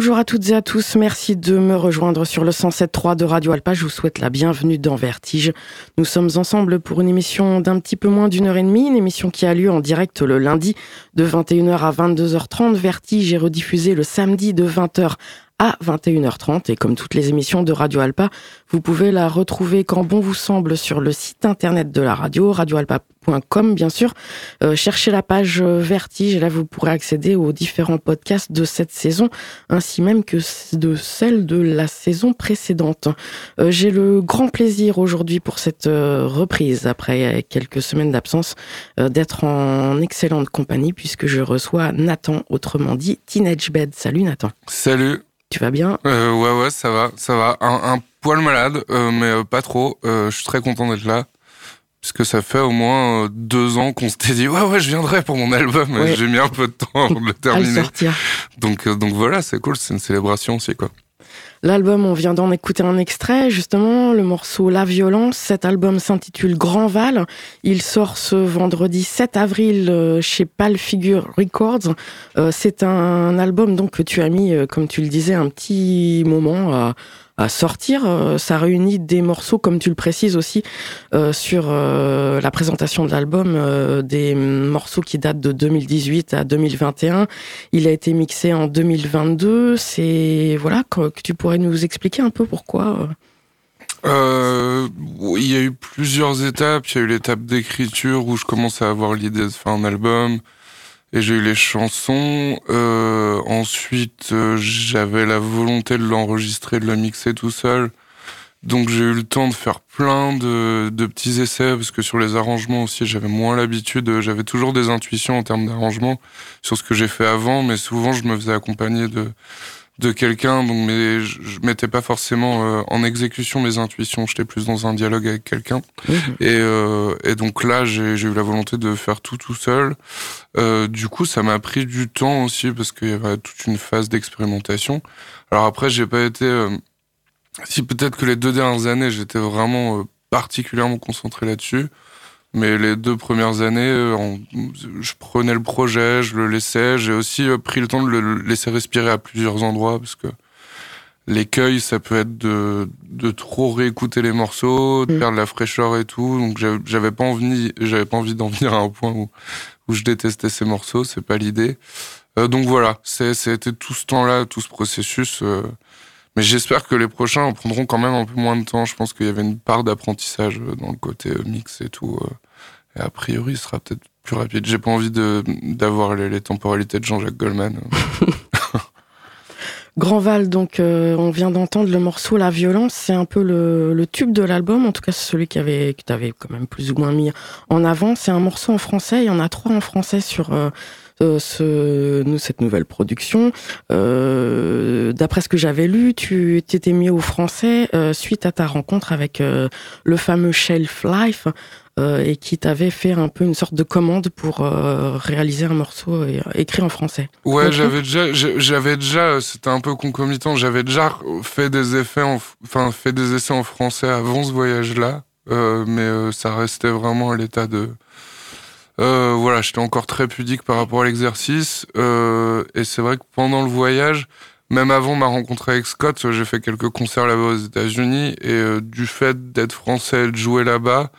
Bonjour à toutes et à tous, merci de me rejoindre sur le 107.3 de Radio Alpa. Je vous souhaite la bienvenue dans Vertige. Nous sommes ensemble pour une émission d'un petit peu moins d'une heure et demie, une émission qui a lieu en direct le lundi de 21h à 22h30. Vertige est rediffusé le samedi de 20h à 21h30 et comme toutes les émissions de Radio Alpa, vous pouvez la retrouver quand bon vous semble sur le site internet de la radio, radioalpa.com bien sûr. Euh, cherchez la page euh, Vertige et là vous pourrez accéder aux différents podcasts de cette saison ainsi même que de celle de la saison précédente. Euh, j'ai le grand plaisir aujourd'hui pour cette reprise après quelques semaines d'absence d'être en excellente compagnie puisque je reçois Nathan, autrement dit Teenage Bed. Salut Nathan. Salut. Tu vas bien? Euh, Ouais, ouais, ça va, ça va. Un, poil malade, euh, mais euh, pas trop. je suis très content d'être là. Puisque ça fait au moins deux ans qu'on s'était dit ouais ouais je viendrai pour mon album j'ai mis un peu de temps avant de le terminer sortir. donc donc voilà c'est cool c'est une célébration aussi quoi L'album, on vient d'en écouter un extrait, justement, le morceau La Violence. Cet album s'intitule Grand Val. Il sort ce vendredi 7 avril euh, chez Pal Figure Records. Euh, c'est un album donc que tu as mis, euh, comme tu le disais, un petit moment à sortir. Euh, ça réunit des morceaux, comme tu le précises aussi, euh, sur euh, la présentation de l'album, des morceaux qui datent de 2018 à 2021. Il a été mixé en 2022. C'est voilà que, tu pourrais nous expliquer un peu pourquoi. il y a eu plusieurs étapes. Il y a eu l'étape d'écriture où je commence à avoir l'idée de faire un album et j'ai eu les chansons. Euh, ensuite, euh, j'avais la volonté de l'enregistrer, de le mixer tout seul. Donc j'ai eu le temps de faire plein de, de petits essais parce que sur les arrangements aussi j'avais moins l'habitude. J'avais toujours des intuitions en termes d'arrangement sur ce que j'ai fait avant, mais souvent je me faisais accompagner de de quelqu'un, donc mais je, mettais pas forcément euh, en exécution mes intuitions, j'étais plus dans un dialogue avec quelqu'un. Mhm. Et, euh, et donc là, j'ai eu la volonté de faire tout tout seul. Euh, du coup, ça m'a pris du temps aussi parce qu'il y avait toute une phase d'expérimentation. Alors après, j'ai pas été. Euh, si peut-être que les deux dernières années, j'étais vraiment particulièrement concentré là-dessus. Mais les deux premières années, euh, je prenais le projet, je le laissais. J'ai aussi euh, pris le temps de le laisser respirer à plusieurs endroits parce que l'écueil, ça peut être de, de trop réécouter les morceaux, de mm. perdre la fraîcheur et tout. Donc j'avais pas envie, j'avais pas envie d'en venir à un point où, où je détestais ces morceaux. C'est pas l'idée. Euh, donc voilà, c'était tout ce temps-là, tout ce processus. Euh, mais j'espère que les prochains prendront quand même un peu moins de temps. Je pense qu'il y avait une part d'apprentissage euh, dans le côté euh, mix et tout. Euh. Et a priori, ce sera peut-être plus rapide. J'ai pas envie d'avoir les, les, temporalités de Jean-Jacques Goldman. Grand Val, donc on vient d'entendre le morceau La Violence, c'est un peu le, le tube de l'album, en tout cas c'est celui qui avait, que tu avais quand même plus ou moins mis en avant. C'est un morceau en français, il y en a trois en français sur, euh, ce, cette nouvelle production. Euh, D'après ce que j'avais lu, tu t'étais mis au français euh, suite à ta rencontre avec euh, le fameux Shelf Life et qui t'avait fait un peu une sorte de commande pour réaliser un morceau écrit en français. Ouais, j'avais déjà, j'avais déjà, c'était un peu concomitant. J'avais déjà fait des effets, enfin fait des essais en français avant ce voyage-là, mais ça restait vraiment à l'état de euh, voilà, j'étais encore très pudique par rapport à l'exercice. Euh, et c'est vrai que pendant le voyage, même avant ma rencontre avec Scott, j'ai fait quelques concerts là-bas aux États-Unis. Et euh, du fait d'être français, de jouer là-bas,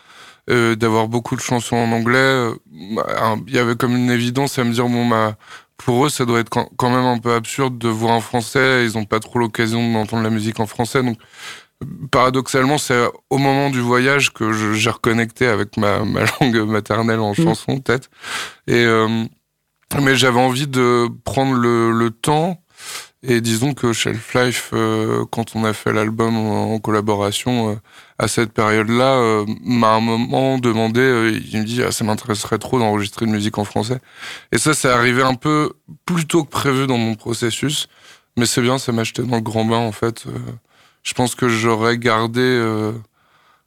euh, d'avoir beaucoup de chansons en anglais, bah, il y avait comme une évidence à me dire bon bah pour eux, ça doit être quand même un peu absurde de voir un français. Ils n'ont pas trop l'occasion d'entendre la musique en français, donc paradoxalement, c'est au moment du voyage que j'ai reconnecté avec ma, ma, langue maternelle en mm. chanson, peut-être. Et euh, mais j'avais envie de prendre le, le, temps. Et disons que Shelf Life, euh, quand on a fait l'album en, collaboration euh, à cette période-là, m'a un moment demandé, il me dit ah, ça m'intéresserait trop d'enregistrer une musique en français. Et ça, c'est arrivé un peu plus tôt que prévu dans mon processus. Mais c'est bien, ça m'a jeté dans le grand bain en fait je pense que j'aurais gardé. Euh,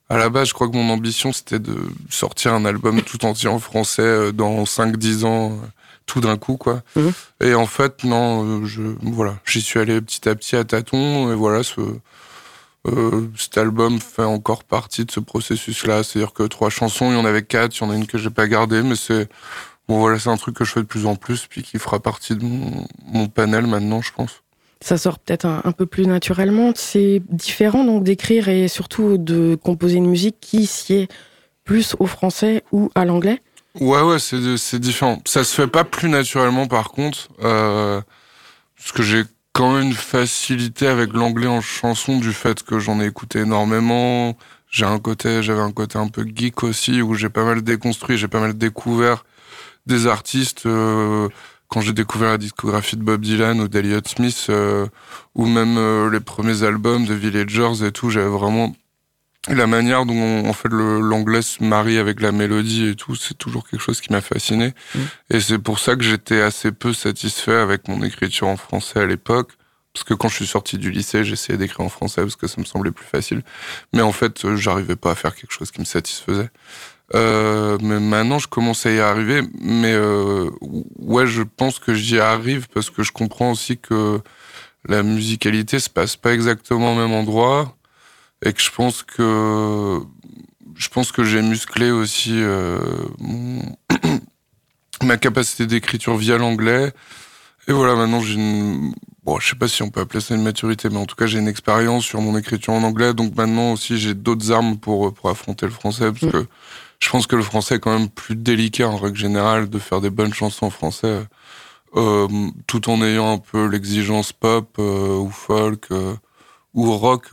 à la base, je crois que mon ambition, c'était de sortir un album tout entier en français euh, dans 5-10 ans, euh, tout d'un coup, quoi. Mhm. Et en fait, non, je, voilà, j'y suis allé petit à petit à tâtons, et voilà, ce, euh, cet album fait encore partie de ce processus-là. C'est-à-dire que trois chansons, il y en avait quatre, il y en a une que j'ai pas gardée, mais c'est, bon, voilà, c'est un truc que je fais de plus en plus, puis qui fera partie de mon, mon panel maintenant, je pense ça sort peut-être un, peu plus naturellement. C'est différent donc d'écrire et surtout de composer une musique qui sied plus au français ou à l'anglais. Ouais, ouais, c'est différent. Ça se fait pas plus naturellement par contre, euh, parce que j'ai quand même une facilité avec l'anglais en chanson du fait que j'en ai écouté énormément. J'ai un côté, j'avais un côté un peu geek aussi où j'ai pas mal déconstruit, j'ai pas mal découvert des artistes. Euh, quand j'ai découvert la discographie de Bob Dylan ou d'Eliot Smith, euh, ou même euh, les premiers albums de Villagers et tout, j'avais vraiment la manière dont en fait l'anglais se marie avec la mélodie et tout, c'est toujours quelque chose qui m'a fasciné. Mm. Et c'est pour ça que j'étais assez peu satisfait avec mon écriture en français à l'époque. Parce que quand je suis sorti du lycée, j'essayais d'écrire en français parce que ça me semblait plus facile. Mais en fait, euh, j'arrivais pas à faire quelque chose qui me satisfaisait. Euh, mais maintenant, je commence à y arriver. Mais euh, ouais, je pense que j'y arrive parce que je comprends aussi que la musicalité se passe pas exactement au même endroit et que je pense que je pense que j'ai musclé aussi euh, ma capacité d'écriture via l'anglais. Et voilà, maintenant j'ai une, bon, je sais pas si on peut appeler ça une maturité, mais en tout cas j'ai une expérience sur mon écriture en anglais, donc maintenant aussi j'ai d'autres armes pour pour affronter le français, parce mm. que je pense que le français est quand même plus délicat en règle générale de faire des bonnes chansons en français, euh, tout en ayant un peu l'exigence pop euh, ou folk euh, ou rock.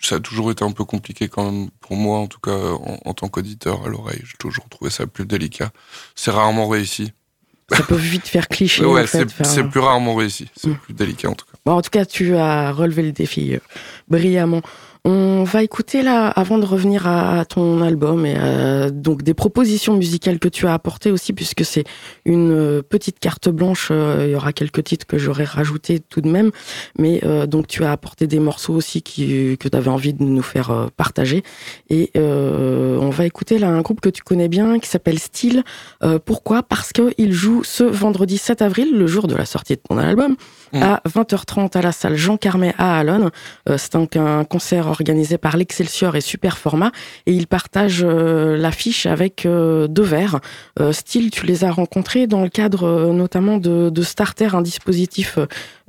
ça a toujours été un peu compliqué quand même pour moi, en tout cas en, tant qu'auditeur à l'oreille. J'ai toujours trouvé ça plus délicat. C'est rarement réussi. Ça peut vite faire cliché. ouais, c'est plus rarement réussi. C'est plus délicat en tout cas. Bon, en tout cas, tu as relevé le défi brillamment. On va écouter là, avant de revenir à, ton album et euh, donc des propositions musicales que tu as apportées aussi, puisque c'est une euh, petite carte blanche. Euh, il y aura quelques titres que j'aurais rajoutés tout de même, mais donc tu as apporté des morceaux aussi qui, que tu avais envie de nous faire partager. Et on va écouter là un groupe que tu connais bien qui s'appelle Style. pourquoi? Parce qu'il joue ce vendredi 7 avril, le jour de la sortie de ton album, mm. à 20h30 à la salle Jean Carmet à Alonne. c'est donc un concert organisé par l'Excelsior et Super Format et ils partagent euh, l'affiche avec euh, deux verres. Euh, style, tu les as rencontrés dans le cadre notamment de, Starter, un dispositif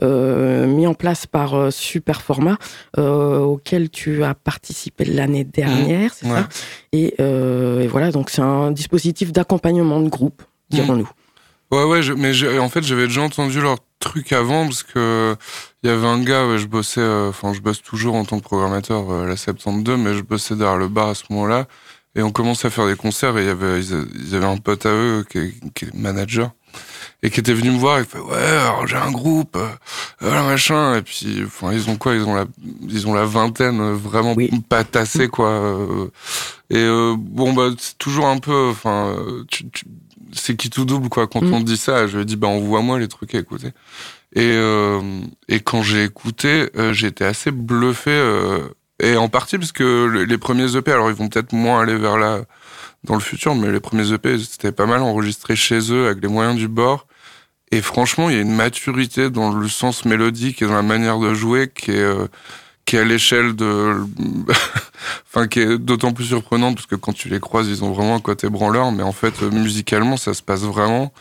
mis en place par Super Format auquel tu as participé l'année dernière, c'est ça et, voilà, donc c'est un dispositif d'accompagnement de groupe, dirons-nous. Ouais, ouais, mais en fait, j'avais déjà entendu leur truc avant parce que il y avait un gars, je bossais, euh, enfin, je bosse toujours en tant que programmateur euh, la 72, mais je bossais derrière le bar à ce moment-là. Et on commençait à faire des concerts et il y avait, ils avaient un pote à eux qui est, manager et qui était venu me voir. Il fait ouais, j'ai un groupe, euh, machin. Et puis, enfin, ils ont quoi Ils ont la, ils ont la vingtaine, vraiment pas tassé quoi. Et bon bah c'est toujours un peu, enfin, tu, tu c'est qui tout double quoi. Quand mm. on dit ça, je lui dis bah envoie-moi les trucs à écouter. Et euh, et quand j'ai écouté, euh, j'étais assez bluffé. Euh, et en partie parce que les premiers EP, alors ils vont peut-être moins aller vers là dans le futur, mais les premiers EP c'était pas mal enregistré chez eux avec les moyens du bord. Et franchement, il y a une maturité dans le sens mélodique et dans la manière de jouer qui est qui est à l'échelle de, enfin, qui est d'autant plus surprenante parce que quand tu les croises, ils ont vraiment un côté branleur, mais en fait, musicalement, ça se passe vraiment.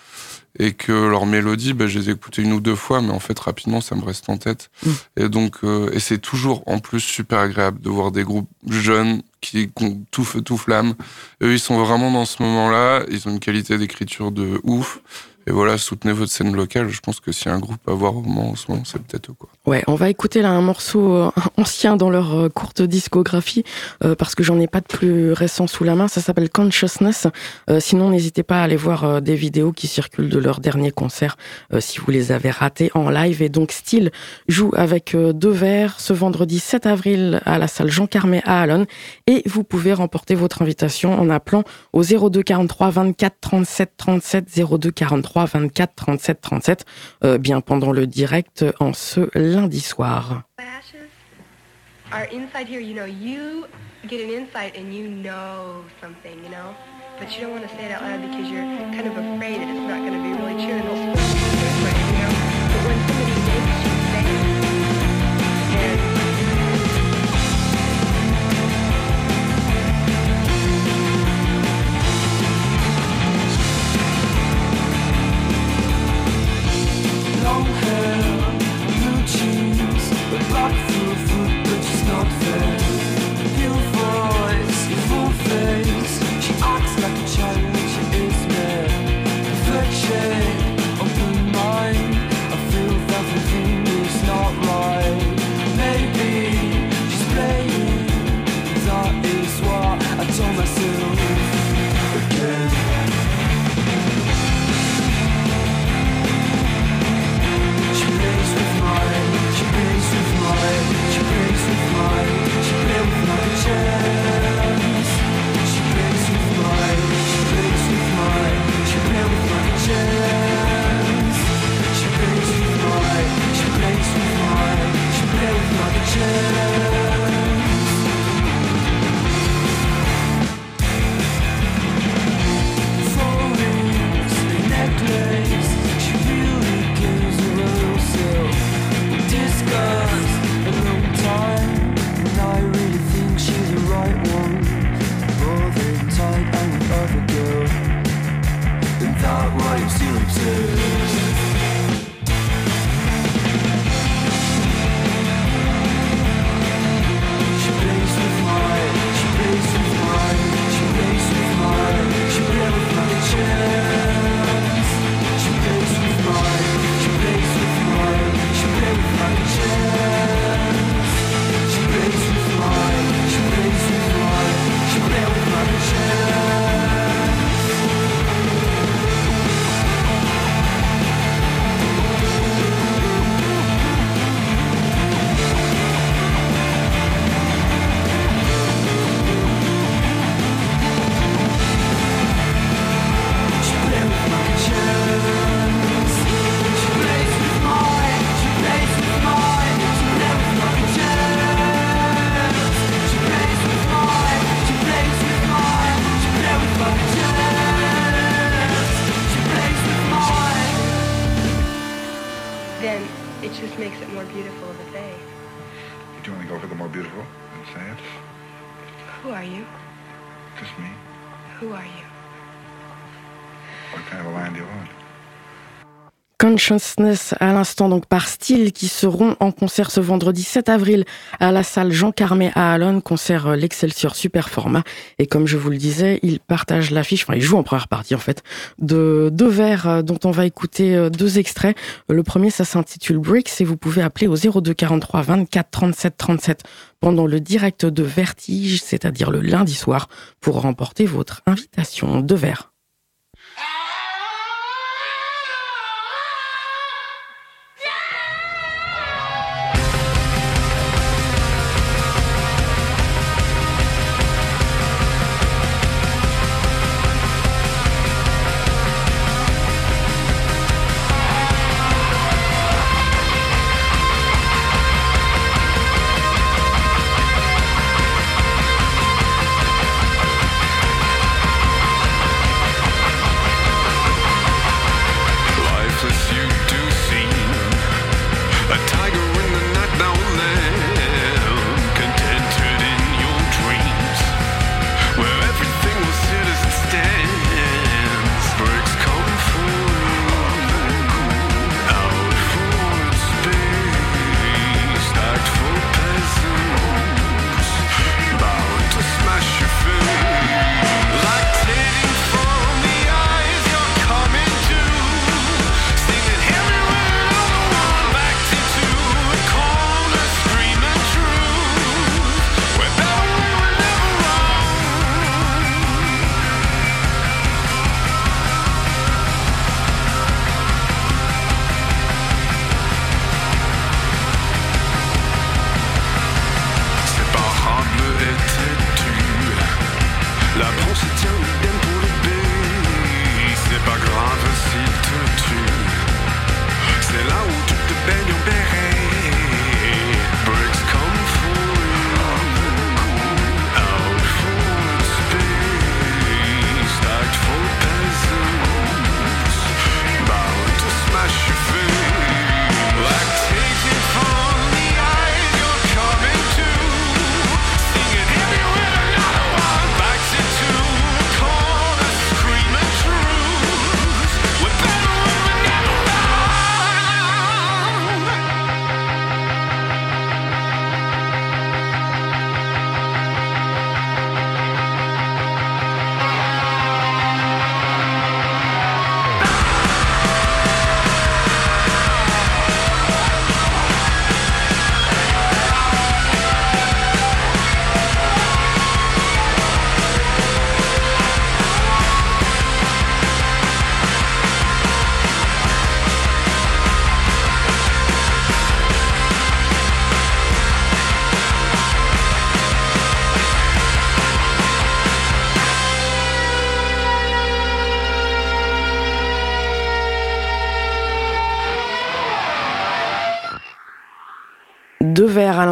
Et que leur mélodie, ben, je les ai écoutées une ou deux fois, mais en fait, rapidement, ça me reste en tête. Mm. Et donc, euh, et c'est toujours, en plus, super agréable de voir des groupes jeunes qui, ont tout feu, tout flamme. Eux, ils sont vraiment dans ce moment-là. Ils ont une qualité d'écriture de ouf. Et voilà, soutenez votre scène locale. Je pense que si un groupe à voir au moment, en ce moment, c'est peut-être quoi. Ouais, on va écouter là un morceau euh, ancien dans leur euh, courte discographie euh, parce que j'en ai pas de plus récent sous la main. Ça s'appelle Consciousness. sinon, n'hésitez pas à aller voir des vidéos qui circulent de leur dernier concert si vous les avez ratés en live. Et donc, Style joue avec deux verres ce vendredi 7 avril à la salle Jean Carmet à Alon. Et vous pouvez remporter votre invitation en appelant au 02 43 24 37 37 02 43 24 37 37, euh, bien pendant le direct en ce lundi soir. But you don't want to say it out loud because you're kind of afraid it's not going to be really true. Consciousness à l'instant donc par style qui seront en concert ce vendredi 7 avril à la salle Jean Carmet à Alonne, concert euh, l'Excelsior Super Format. Et comme je vous le disais, ils partagent l'affiche, enfin ils jouent en première partie en fait, de deux vers euh, dont on va écouter euh, deux extraits. Le premier ça s'intitule Bricks et vous pouvez appeler au 02 43 24 37 37 pendant le direct de Vertige, c'est-à-dire le lundi soir, pour remporter votre invitation. Deux vers.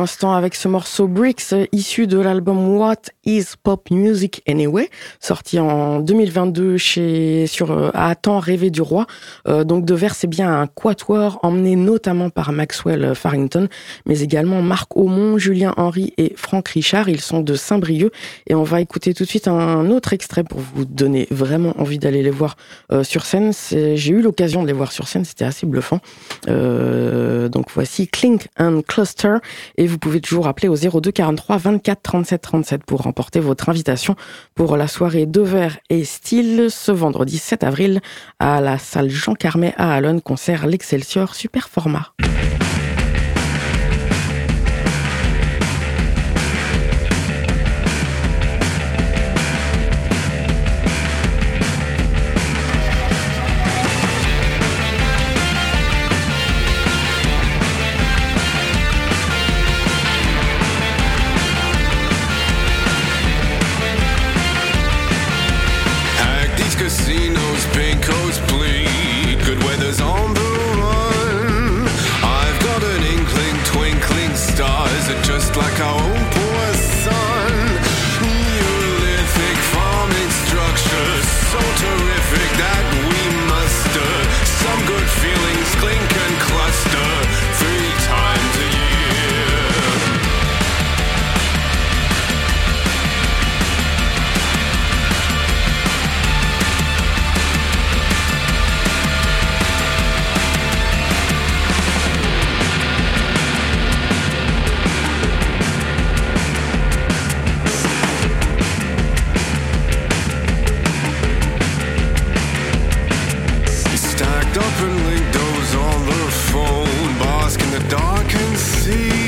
L'instant avec ce morceau Bricks issu de l'album What is Pop Music Anyway, sorti en 2022 chez sur euh, à temps rêvé du roi. Euh, donc deux vers c'est bien un quatuor emmené notamment par Maxwell Farrington, mais également Marc Aumont, Julien Henry et Franck Richard. Ils sont de Saint-Brieuc et on va écouter tout de suite un autre extrait pour vous donner vraiment envie d'aller les voir euh, sur scène. J'ai eu l'occasion de les voir sur scène, c'était assez bluffant. donc voici Clink and Cluster et vous pouvez toujours appeler au 02 43 24 37 37 pour remporter votre invitation pour la soirée Dover et Style ce vendredi 7 avril à la salle Jean Carmet à Alonne, concert l'Excelsior Super Format. up and those on the phone. Bask in the dark and see.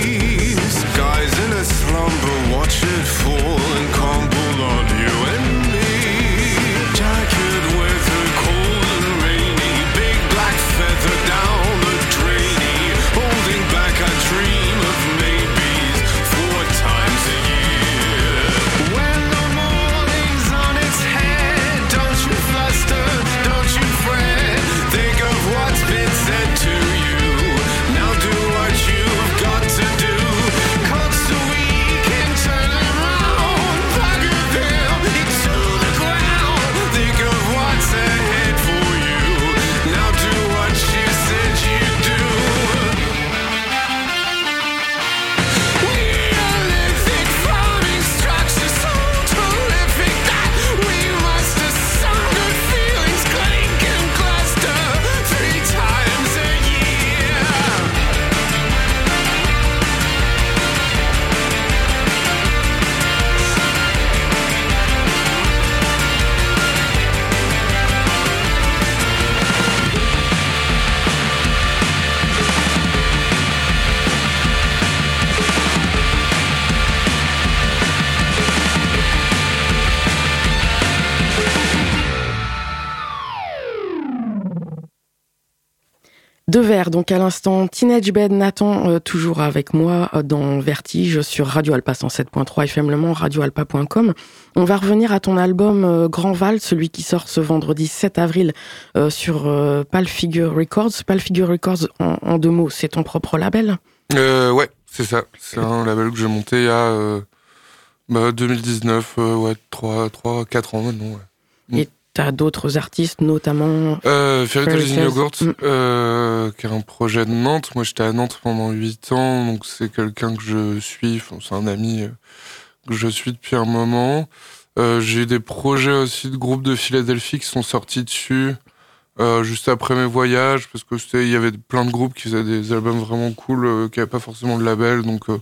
Deux verres, donc à l'instant, Teenage Bed Nathan, euh, toujours avec moi euh, dans Vertige sur Radio Alpa 107.3 FM Le Mans, radioalpa.com. On va revenir à ton album euh, Grand Val, celui qui sort ce vendredi 7 avril sur Pal Figure Records. Pal Figure Records, en, en deux mots, c'est ton propre label? Ouais, c'est ça. C'est un label que j'ai monté il y a euh, bah, 2019, euh, ouais, 3, 3, 4 ans maintenant. Ouais. T'as d'autres artistes, notamment Euh, Fairy. Yogurt, Mm. euh, qui est un projet de Nantes. Moi, j'étais à Nantes pendant 8 ans, donc c'est quelqu'un que je suis, c'est un ami euh, que je suis depuis un moment. Euh, j'ai des projets aussi de groupes de Philadelphie qui sont sortis dessus euh, juste après mes voyages, parce que il y avait plein de groupes qui faisaient des albums vraiment cool, euh, qui n'avaient pas forcément de label, donc euh,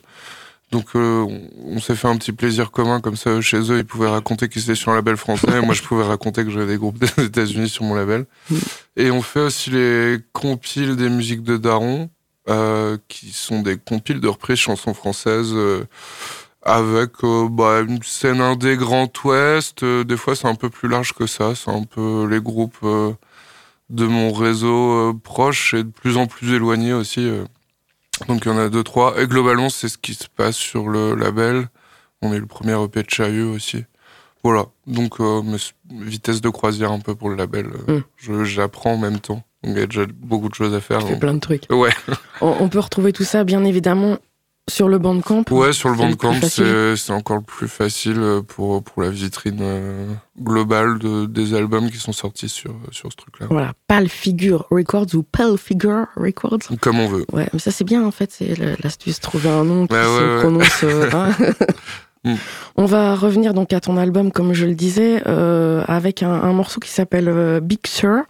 donc euh, on, s'est fait un petit plaisir commun comme ça chez eux. Ils pouvaient raconter qu'ils étaient sur un label français, et moi je pouvais raconter que j'avais des groupes des États-Unis sur mon label. Et on fait aussi les compiles des musiques de Daron, euh, qui sont des compiles de reprises chansons françaises. euh, avec euh, bah, une scène indé Grand Ouest, Euh, des fois c'est un peu plus large que ça, c'est un peu les groupes euh, de mon réseau euh, proche et de plus en plus éloigné aussi. Donc il y en a deux, trois. Et globalement, c'est ce qui se passe sur le label. On est le premier EP de Chailleux aussi. Voilà. Donc, euh, vitesse de croisière un peu pour le label. euh, Mm. je- J'apprends en même temps. Donc il y a déjà beaucoup de choses à faire. Tu fais donc- plein de trucs. Ouais. On peut retrouver tout ça, bien évidemment, sur le Bandcamp. Ouais, sur le plus Bandcamp, facile. c'est encore plus facile euh, pour, pour la vitrine euh, globale de, des albums qui sont sortis sur, sur ce truc-là. Voilà, Pal Figure Records ou Pal Figure Records. Comme on veut. Ouais, mais ça c'est bien en fait, c'est l'astuce, trouver un nom qui se ouais, ouais. prononce. euh, hein. Mm. On va revenir donc à ton album, comme je le disais, euh, avec un, un morceau qui s'appelle Big Sur.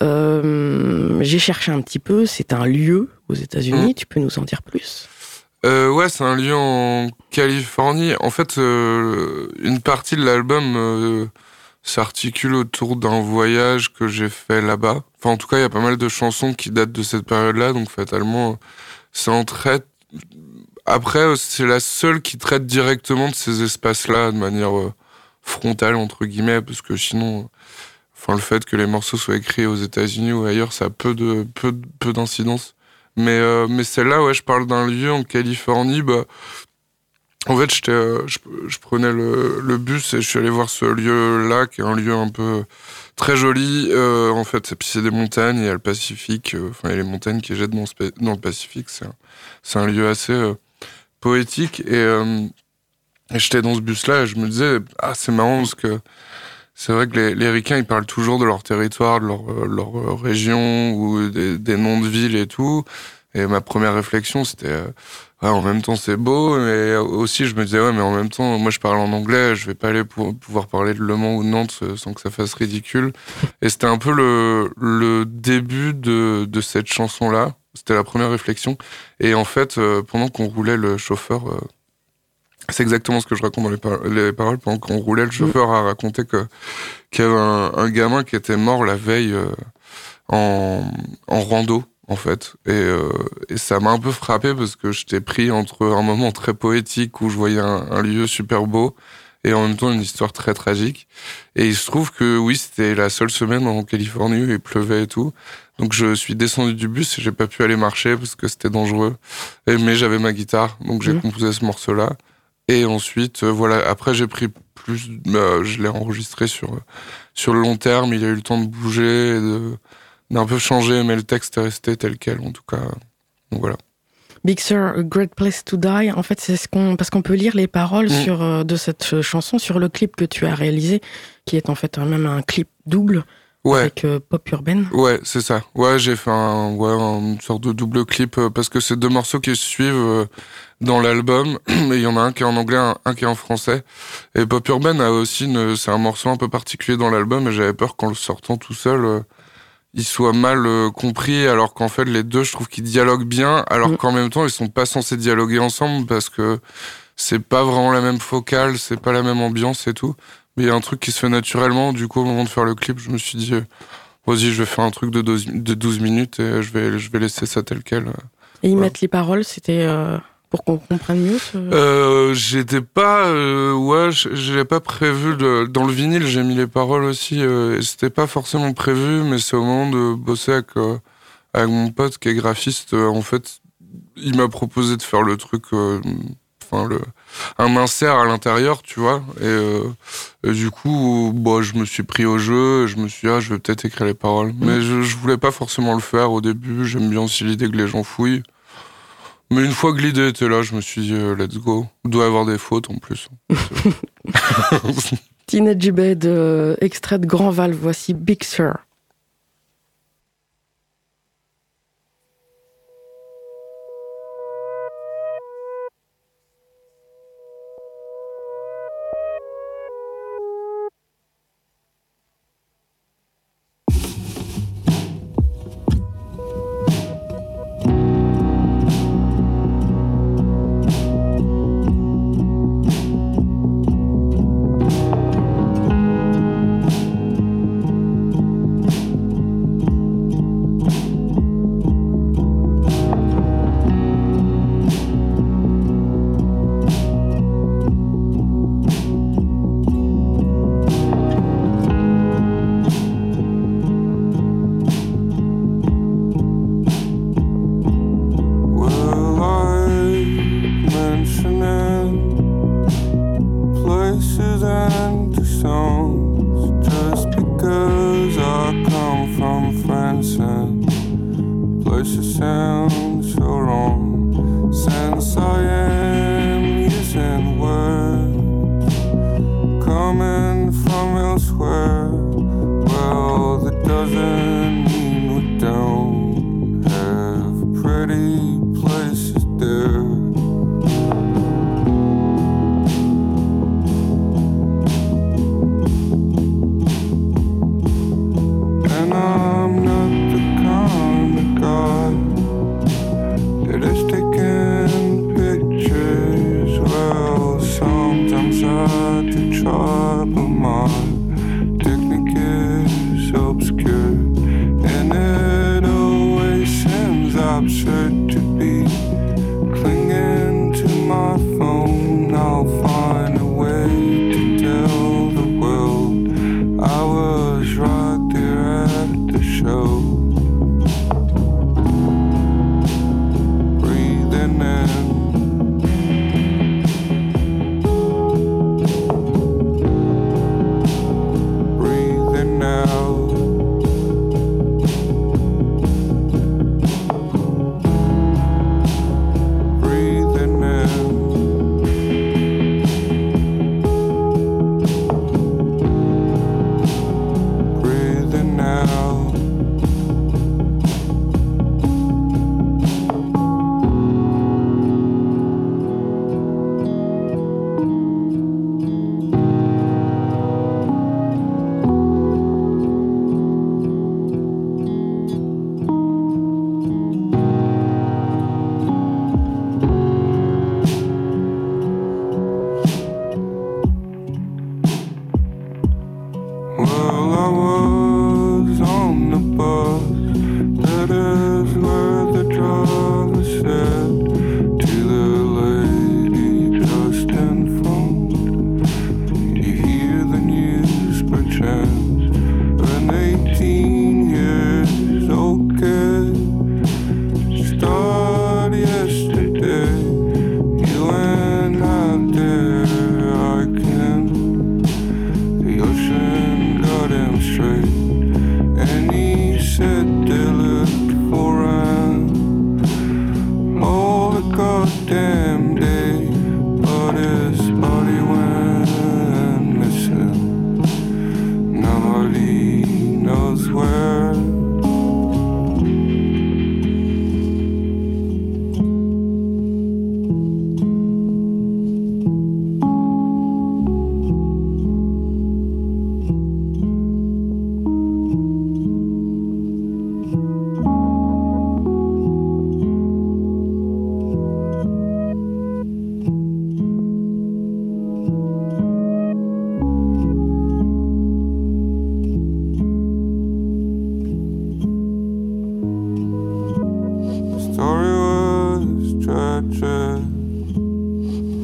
J'ai cherché un petit peu, c'est un lieu aux États-Unis, tu peux nous en dire plus? Euh, ouais, c'est un lieu en Californie. En fait, euh, une partie de l'album euh, s'articule autour d'un voyage que j'ai fait là-bas. Enfin, en tout cas, il y a pas mal de chansons qui datent de cette période-là, donc fatalement, ça en traite. Après, euh, c'est la seule qui traite directement de ces espaces-là de manière euh, frontale, entre guillemets, parce que sinon, enfin, le fait que les morceaux soient écrits aux États-Unis ou ailleurs, ça a peu de peu, peu d'incidence. Mais, euh, mais celle-là, ouais, je parle d'un lieu en Californie. Bah, en fait, euh, je, je prenais le, bus et je suis allé voir ce lieu-là, qui est un lieu un peu très joli. Euh, en fait, c'est des montagnes, il y a le Pacifique, enfin, il y a les montagnes qui jettent dans, le Pacifique. C'est un, un lieu assez poétique. Et, et j'étais dans ce bus-là et je me disais, ah, c'est marrant parce que c'est vrai que les, les Ricains, ils parlent toujours de leur territoire, de leur, euh, leur euh, région ou des, des noms de villes et tout. Et ma première réflexion, c'était, euh, ouais, en même temps, c'est beau, mais aussi, je me disais, ouais, mais en même temps, moi, je parle en anglais, je vais pas aller pour, pouvoir parler de Le Mans ou de Nantes euh, sans que ça fasse ridicule. Et c'était un peu le, le début de, de cette chanson-là. C'était la première réflexion. Et en fait, euh, pendant qu'on roulait, le chauffeur, euh, c'est exactement ce que je raconte dans les, par- les paroles. Pendant qu'on roulait, le chauffeur a raconté qu'il y avait un, un gamin qui était mort la veille euh, en, en rando, en fait. Et, euh, et ça m'a un peu frappé parce que j'étais pris entre un moment très poétique où je voyais un, un lieu super beau et en même temps une histoire très tragique. Et il se trouve que oui, c'était la seule semaine en Californie où il pleuvait et tout. Donc je suis descendu du bus et j'ai pas pu aller marcher parce que c'était dangereux. Et, mais j'avais ma guitare, donc j'ai Mhm. composé ce morceau-là. Et ensuite, euh, voilà, après j'ai pris plus, euh, je l'ai enregistré sur, euh, sur le long terme, il a eu le temps de bouger, d'un peu changer, mais le texte est resté tel quel en tout cas. Donc voilà. Big Sur, A Great Place to Die. En fait, c'est ce qu'on, parce qu'on peut lire les paroles Mm. sur, euh, de cette ch- chanson sur le clip que tu as réalisé, qui est en fait même un clip double Ouais. avec euh, pop urbaine. Ouais, c'est ça. Ouais, j'ai fait un, ouais, une sorte de double clip parce que c'est deux morceaux qui se suivent dans l'album. Et il y en a un qui est en anglais, un, un qui est en français. Et Pop Urban a aussi une, c'est un morceau un peu particulier dans l'album et j'avais peur qu'en le sortant tout seul, euh, il soit mal euh, compris alors qu'en fait les deux, je trouve qu'ils dialoguent bien alors Mm. qu'en même temps ils sont pas censés dialoguer ensemble parce que c'est pas vraiment la même focale, c'est pas la même ambiance et tout. Mais il y a un truc qui se fait naturellement. Du coup, au moment de faire le clip, je me suis dit, euh, vas-y, je vais faire un truc de 12, de 12 minutes et je vais, je vais laisser ça tel quel. Et y Ouais. mettre les paroles, c'était euh, pour qu'on comprenne mieux. Ce... Euh, j'étais pas, euh, ouais, j'ai pas prévu de, dans le vinyle, j'ai mis les paroles aussi. Euh, et c'était pas forcément prévu, mais c'est au moment de bosser avec, euh, avec mon pote qui est graphiste, en fait, il m'a proposé de faire le truc, enfin le, un insert à l'intérieur, tu vois. Et, et du coup, bon, je me suis pris au jeu. Et je me suis dit, ah, je vais peut-être écrire les paroles. Mais je, je voulais pas forcément le faire au début. J'aime bien aussi l'idée que les gens fouillent. Mais une fois que l'idée était là, je me suis dit, euh, let's go. Il doit y avoir des fautes en plus. Teenage Bed, euh, extrait de Grand Val, voici Big Sur.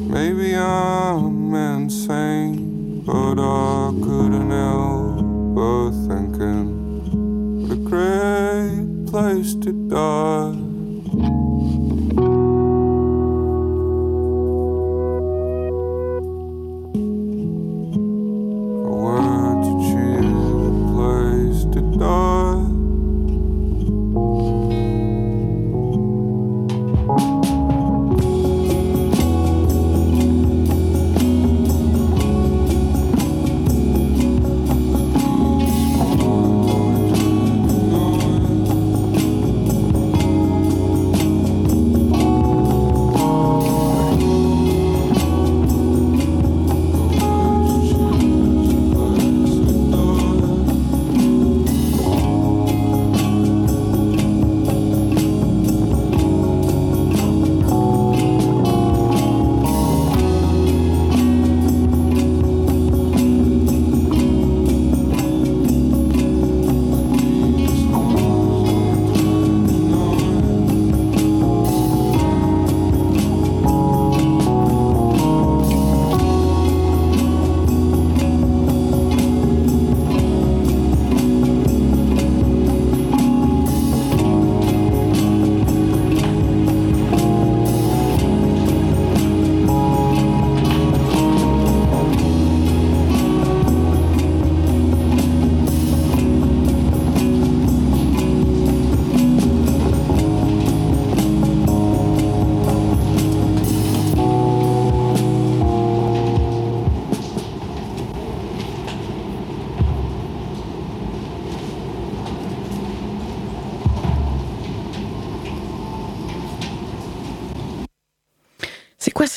Maybe I'm insane, but I couldn't help but thinking what a great place to die.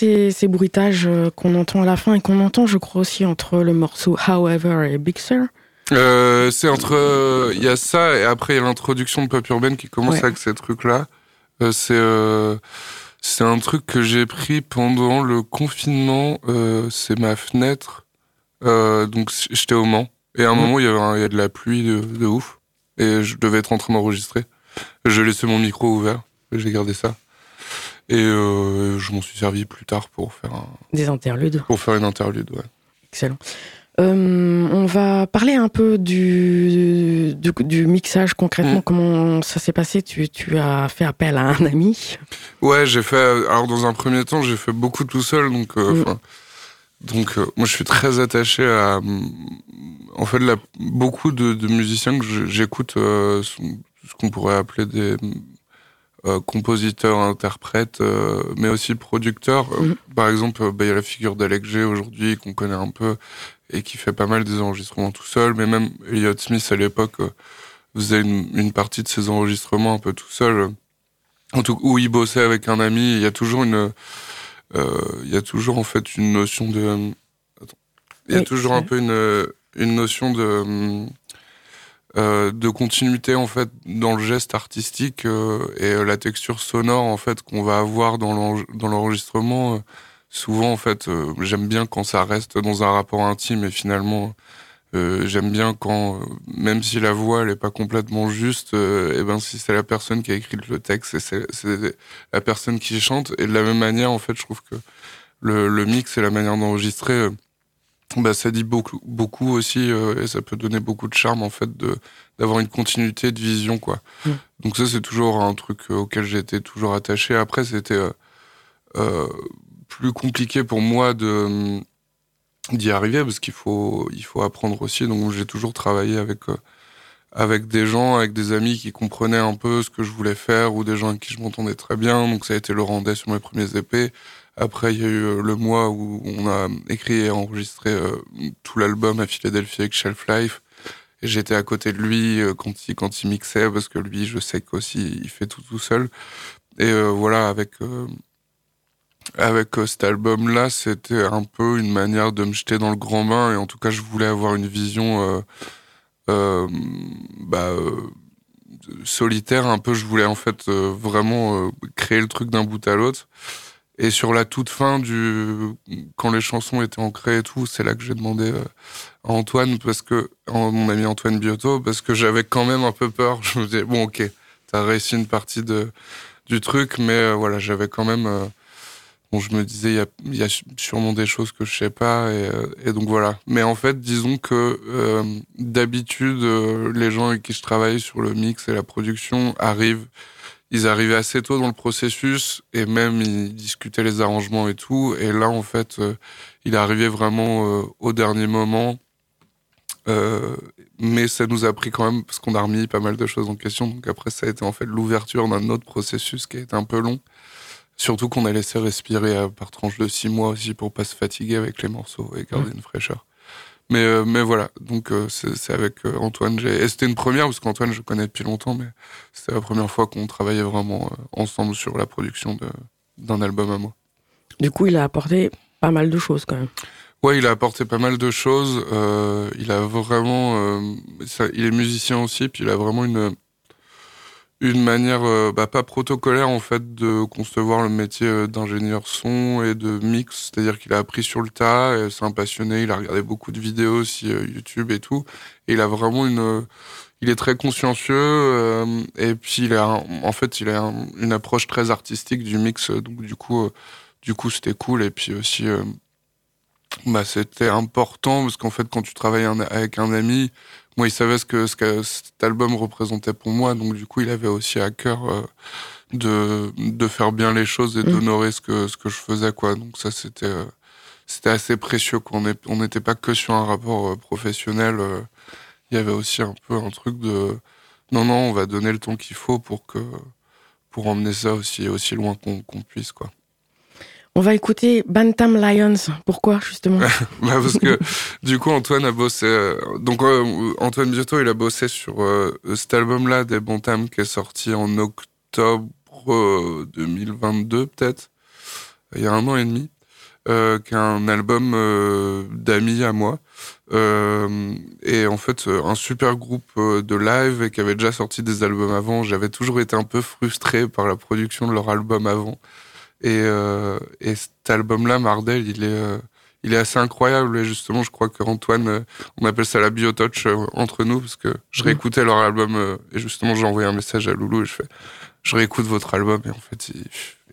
Ces, ces bruitages euh, qu'on entend à la fin et qu'on entend, je crois, aussi entre le morceau However et Big Sur Euh, c'est entre. Il y a ça et après il y a l'introduction de pop urbaine qui commence Ouais. avec ces trucs-là. Euh, c'est euh, c'est un truc que j'ai pris pendant le confinement. euh, c'est ma fenêtre. Euh, donc j'étais au Mans et à un Mhm. moment il y avait un- y a de la pluie de, de ouf et je devais être en train d'enregistrer. J'ai laissé mon micro ouvert. J'ai gardé ça. Et euh, je m'en suis servi plus tard pour faire un, Des interludes. pour faire une interlude. Ouais. Excellent. Euh, on va parler un peu du, du, du mixage concrètement, Mm. comment ça s'est passé. Tu, tu as fait appel à un ami. Ouais, j'ai fait. Alors dans un premier temps, j'ai fait beaucoup tout seul, donc euh, Mm. donc euh, moi je suis très attaché à. En fait, là, beaucoup de, de musiciens que j'écoute, sont ce qu'on pourrait appeler des euh, compositeurs, interprètes, euh, mais aussi producteurs. Euh, Mhm. Par exemple, euh, bah, il y a la figure d'Alex G aujourd'hui qu'on connaît un peu et qui fait pas mal des enregistrements tout seul, mais même Elliott Smith à l'époque euh, faisait une, une partie de ses enregistrements un peu tout seul. en tout où il bossait avec un ami. Il y a toujours une, euh, il y a toujours en fait une notion de, attends. il y a Oui, toujours un peu une, une notion de, hum, de continuité en fait dans le geste artistique euh, et euh, la texture sonore en fait qu'on va avoir dans l'enre- dans l'enregistrement. euh, souvent en fait, euh, j'aime bien quand ça reste dans un rapport intime et finalement. euh, j'aime bien quand, euh, même si la voix elle est pas complètement juste, euh, et ben si c'est la personne qui a écrit le texte, c'est la personne qui chante. Et de la même manière, en fait, je trouve que le, le mix et la manière d'enregistrer, euh, bah, ça dit beaucoup, beaucoup aussi, euh, et ça peut donner beaucoup de charme, en fait, de d'avoir une continuité de vision, quoi. Mm. Donc ça, c'est toujours un truc euh, auquel j'ai été toujours attaché. Après, c'était euh, euh, plus compliqué pour moi de d'y arriver parce qu'il faut il faut apprendre aussi. Donc j'ai toujours travaillé avec euh, avec des gens, avec des amis qui comprenaient un peu ce que je voulais faire ou des gens avec qui je m'entendais très bien. Donc ça a été Laurent Day sur mes premiers épées. Après, il y a eu euh, le mois où on a écrit et enregistré euh, tout l'album à Philadelphie avec Shelf Life. J'étais à côté de lui euh, quand il, mixait, parce que lui, je sais qu'aussi, il fait tout tout seul. Et voilà, avec, avec cet album-là, c'était un peu une manière de me jeter dans le grand bain. Et en tout cas, je voulais avoir une vision bah, solitaire un peu. Je voulais en fait vraiment créer le truc d'un bout à l'autre. Et sur la toute fin du, quand les chansons étaient ancrées et tout, c'est là que j'ai demandé euh, à Antoine parce que, mon ami Antoine Biotto, parce que j'avais quand même un peu peur. Je me disais bon ok, t'as réussi une partie de du truc, mais euh, voilà, j'avais quand même euh, bon, je me disais, il y y a sûrement des choses que je sais pas, et, et donc voilà. Mais en fait, disons que d'habitude, les gens avec qui je travaille sur le mix et la production arrivent, ils arrivaient assez tôt dans le processus, et même ils discutaient les arrangements et tout. Et là, en fait, euh, il arrivé vraiment euh, au dernier moment. Euh, mais ça nous a pris quand même, parce qu'on a remis pas mal de choses en question. Donc après, ça a été en fait l'ouverture d'un autre processus qui a été un peu long. Surtout qu'on a laissé respirer euh, par tranche de six mois aussi pour pas se fatiguer avec les morceaux et garder une fraîcheur. Mais, euh, mais voilà, donc euh, c'est avec euh, Antoine. Et c'était une première, parce qu'Antoine, je connais depuis longtemps, mais c'était la première fois qu'on travaillait vraiment ensemble sur la production d'un album à moi. Du coup, il a apporté pas mal de choses quand même. Ouais, il a apporté pas mal de choses. euh, il a vraiment, euh, ça- il est musicien aussi, puis il a vraiment une une manière euh, bah, pas protocolaire en fait de concevoir le métier euh, d'ingénieur son et de mix. C'est-à-dire qu'il a appris sur le tas. et C'est un passionné. Il a regardé beaucoup de vidéos aussi euh, YouTube et tout. Et il a vraiment une euh, il est très consciencieux euh, et puis il a en fait il a un- une approche très artistique du mix euh, donc du coup euh, du coup c'était cool et puis aussi euh, bah, c'était important parce qu'en fait, quand tu travailles avec un ami, moi, il savait ce que, ce que cet album représentait pour moi. Donc, du coup, il avait aussi à cœur euh, de, de faire bien les choses et Mm. d'honorer ce que, ce que je faisais, quoi. Donc, ça, c'était, euh, c'était assez précieux. Quoi. On n'était pas que sur un rapport euh, professionnel. il y avait aussi un peu un truc de non, non, on va donner le ton qu'il faut pour que pour emmener ça aussi, aussi loin qu'on qu'on puisse, quoi. On va écouter Bantam Lions. Pourquoi, justement Bah parce que du coup Antoine a bossé euh, donc euh, Antoine Biotto il a bossé sur euh, cet album là des Bontam qui est sorti en octobre euh, 2022 peut-être. Il y a un an et demi. Qui est un album d'amis à moi. Et en fait un super groupe de live et qui avait déjà sorti des albums avant. J'avais toujours été un peu frustré par la production de leur album avant et, euh, et cet album là Mardel il est euh, il est assez incroyable. Et justement je crois que Antoine euh, on appelle ça la biotouch euh, entre nous parce que je Mhm. réécoutais leur album euh, et justement j'ai envoyé un message à Loulou et je fais je réécoute votre album et en fait il-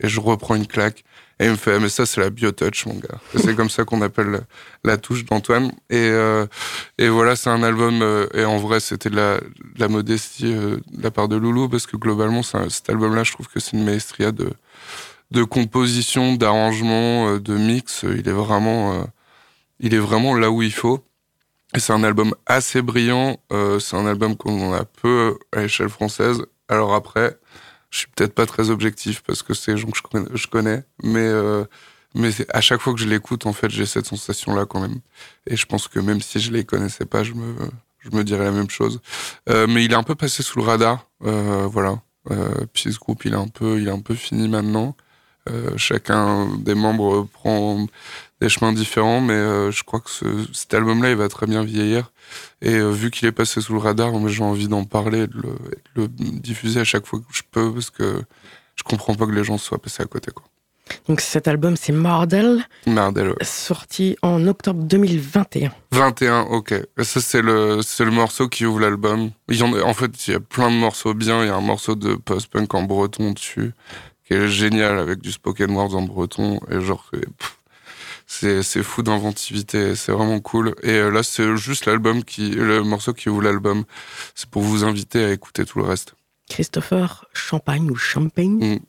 et je reprends une claque et il me fait mais ça c'est la biotouch mon gars. C'est comme ça qu'on appelle la, la touche d'Antoine. Et euh, et voilà c'est un album euh, et en vrai c'était de la, de la modestie euh, de la part de Loulou parce que globalement un- cet album là je trouve que c'est une maestria de de composition, d'arrangement, euh, de mix. euh, Il est vraiment, euh, il est vraiment là où il faut. Et c'est un album assez brillant. c'est un album qu'on a peu à l'échelle française. Alors après, je suis peut-être pas très objectif parce que c'est des gens que je connais, mais mais à chaque fois que je l'écoute, en fait, j'ai cette sensation-là quand même. Et je pense que même si je les connaissais pas, je me je me dirais la même chose. Mais il est un peu passé sous le radar, voilà. Euh, puis ce groupe, il est un peu, il est un peu fini maintenant. Euh, chacun des membres prend des chemins différents, mais euh, je crois que ce- cet album-là, il va très bien vieillir. Et euh, vu qu'il est passé sous le radar, j'ai envie d'en parler et de le, et de le diffuser à chaque fois que je peux, parce que je comprends pas que les gens soient passés à côté. Quoi. Donc cet album, c'est Mardel, Mardel, ouais. sorti en octobre 2021. 21, ok. Ça, c'est le, le morceau qui ouvre l'album. En fait, il y a plein de morceaux bien. Il y a un morceau de post-punk en breton dessus, qui est génial avec du spoken word en breton. Et genre, c'est- fou d'inventivité. C'est vraiment cool. Et euh, là, c'est juste l'album qui, le morceau qui ouvre l'album. C'est pour vous inviter à écouter tout le reste. Christopher Champagne ou Champagne? Mm.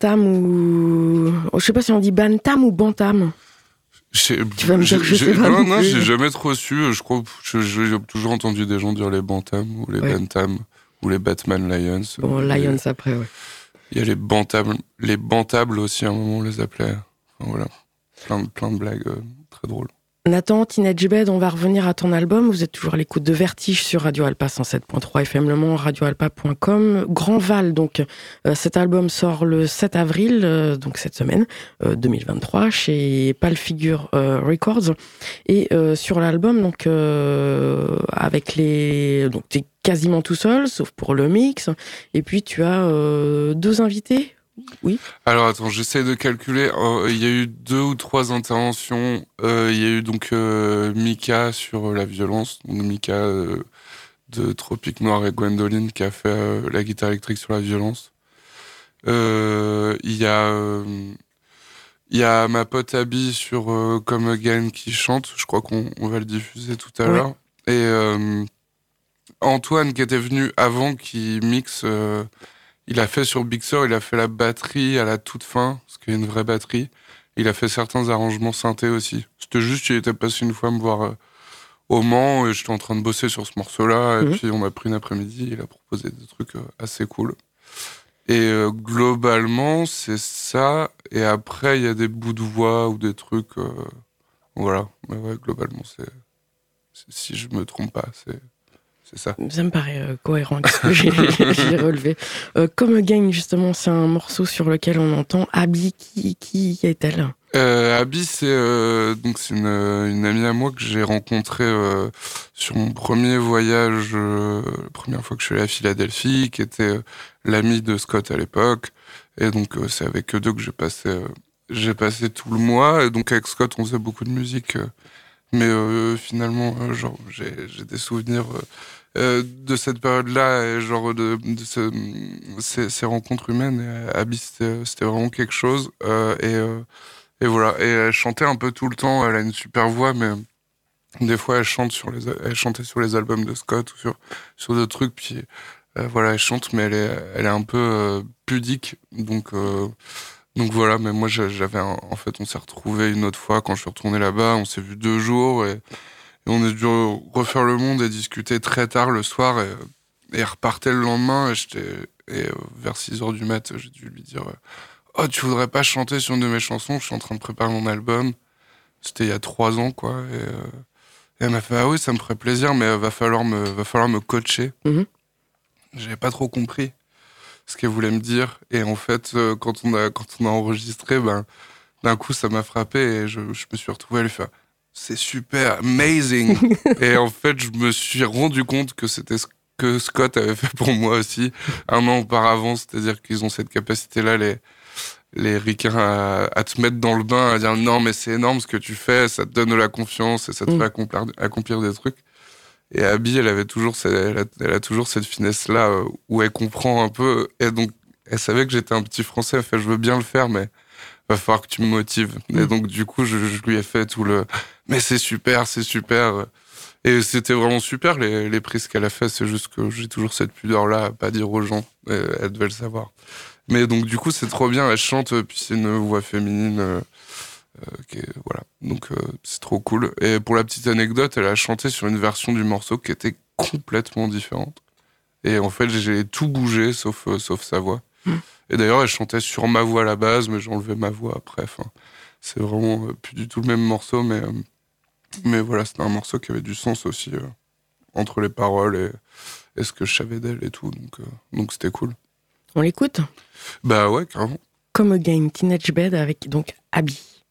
Bantam ou. oh, Je sais pas si on dit Bantam ou Bantam. Tu vas me dire que je j'ai- Non, non j'ai jamais trop su. Je crois, j'ai toujours entendu des gens dire les Bantam ou les Ouais. Bantam ou les Batman Lions. Bon, Lions après, ouais. Il y a les Bantables, les Bantables aussi, à un moment on les appelait. Enfin, voilà. Plein de, plein de blagues euh, très drôles. Nathan, Teenage Bed, on va revenir à ton album. Vous êtes toujours à l'écoute de Vertige sur Radio Alpa 107.3 FM Le Mans, radioalpa.com. Grand Val, donc, euh, cet album sort le 7 avril, euh, donc cette semaine, euh, 2023, chez Palfigure euh, Records. Et euh, sur l'album, donc, euh, avec les. Donc, t'es quasiment tout seul, sauf pour le mix. Et puis, tu as euh, deux invités. Alors attends, j'essaie de calculer. Euh, Il y a eu deux ou trois interventions. Euh, Il y a eu donc euh, Mika sur la violence, donc Mika de Tropique Noir et Gwendoline qui a fait la guitare électrique sur la violence. Il y a il y a ma pote Abby sur euh, Come Again qui chante. Je crois qu'on on va le diffuser tout à l'heure. Et euh, Antoine qui était venu avant qui mixe. euh, il a fait sur Big Sur, il a fait la batterie à la toute fin, qu'il y a une vraie batterie. Il a fait certains arrangements synthés aussi. C'était juste, il était passé une fois me voir euh, au Mans et j'étais en train de bosser sur ce morceau-là. Mhm. Et puis on m'a pris une après-midi, il a proposé des trucs euh, assez cool. Et euh, globalement, c'est ça. Et après, il y a des bouts de voix ou des trucs. euh, voilà. Mais ouais, globalement, c'est- Si je me trompe pas, c'est. C'est ça. Ça me paraît euh, cohérent avec ce que j'ai relevé. Euh, Comme Again, justement, c'est un morceau sur lequel on entend Abby. Qui, qui est-elle? Euh, Abby, c'est donc c'est une, une amie à moi que j'ai rencontrée sur mon premier voyage, la première fois que je suis allé à Philadelphie, qui était l'amie de Scott à l'époque, et donc c'est avec eux deux que j'ai passé j'ai passé tout le mois, et donc avec Scott on faisait beaucoup de musique, mais euh, finalement euh, genre j'ai j'ai des souvenirs euh, euh, de cette période-là, et genre de, de ce- ces, rencontres humaines. Et Abby c'était c'était vraiment quelque chose, euh, et euh, voilà, et elle chantait un peu tout le temps. Elle a une super voix, mais des fois elle chante sur les, elle chantait sur les albums de Scott ou sur sur d'autres trucs. Puis euh, voilà, elle chante, mais elle est, elle est un peu euh, pudique. Donc euh, donc voilà. Mais moi j'a- j'avais, en fait, on s'est retrouvés une autre fois quand je suis retourné là-bas. On s'est vu deux jours et, et on a dû refaire le monde et discuter très tard le soir et, et repartait le lendemain. Et, et euh, vers 6 heures du mat, j'ai dû lui dire. euh, Oh, tu voudrais pas chanter sur une de mes chansons? Je suis en train de préparer mon album. C'était il y a trois ans, quoi. Et, euh, et elle m'a fait Ah oui, ça me ferait plaisir, mais va falloir me, va falloir me coacher. Mhm. J'avais pas trop compris ce qu'elle voulait me dire. Et en fait, quand, on a, quand on a enregistré, ben, d'un coup, ça m'a frappé et je, je me suis retrouvé à lui faire C'est super, amazing Et en fait, je me suis rendu compte que c'était ce que Scott avait fait pour moi aussi un an auparavant. C'est-à-dire qu'ils ont cette capacité-là, les les ricains à, à te mettre dans le bain, à dire non mais c'est énorme ce que tu fais, ça te donne de la confiance et ça te Mm. fait accomplir, accomplir des trucs. Et Abby, elle avait toujours, cette- elle a, elle a toujours cette finesse là où elle comprend un peu et donc elle savait que j'étais un petit français. Elle fait je veux bien le faire mais va falloir que tu me motives. Et Mm. donc du coup je, je lui ai fait tout le mais c'est super, c'est super. Et c'était vraiment super les, les prises qu'elle a fait. C'est juste que j'ai toujours cette pudeur là à pas dire aux gens. Elle devait le savoir. Mais donc du coup c'est trop bien, elle chante, puis c'est une voix féminine, euh, euh, qui est- voilà, donc euh, c'est trop cool. Et pour la petite anecdote, elle a chanté sur une version du morceau qui était complètement différente. Et en fait j'ai tout bougé sauf euh, sauf sa voix. Mm. Et d'ailleurs elle chantait sur ma voix à la base, mais j'ai enlevé ma voix après. Enfin, c'est vraiment plus du tout le même morceau, mais mais voilà c'était un morceau qui avait du sens aussi euh, entre les paroles et, et ce que je savais d'elle et tout, donc euh, donc c'était cool. On l'écoute? Bah ouais carrément. Comme Again, Teenage Bed avec donc Abby.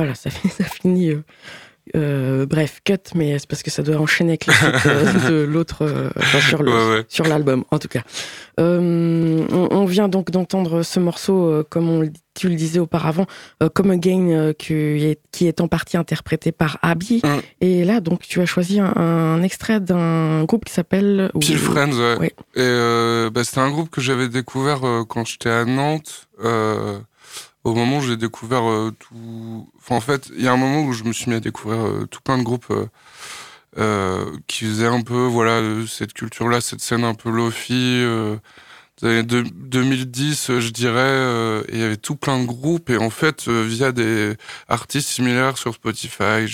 Voilà, ça, fait- ça finit. euh, euh, bref, cut, mais c'est parce que ça doit enchaîner avec euh, de l'autre, euh, enfin, sur Ouais, ouais. l'album, en tout cas. Euh, on, on vient donc d'entendre ce morceau, comme on, tu le disais auparavant, comme Again, qui, est, qui est en partie interprété par Abby. Mm. Et là, donc, tu as choisi un, un extrait d'un groupe qui s'appelle. Peel Friends, ouais. Ouais. Et bah, c'était un groupe que j'avais découvert quand j'étais à Nantes. euh, au moment où j'ai découvert euh, tout. Enfin, en fait, il y a un moment où je me suis mis à découvrir euh, tout plein de groupes euh, qui faisaient un peu, voilà, cette culture-là, cette scène un peu lofi. Des deux- 2010, euh, je dirais, et il y avait tout plein de groupes. Et en fait, via des artistes similaires sur Spotify,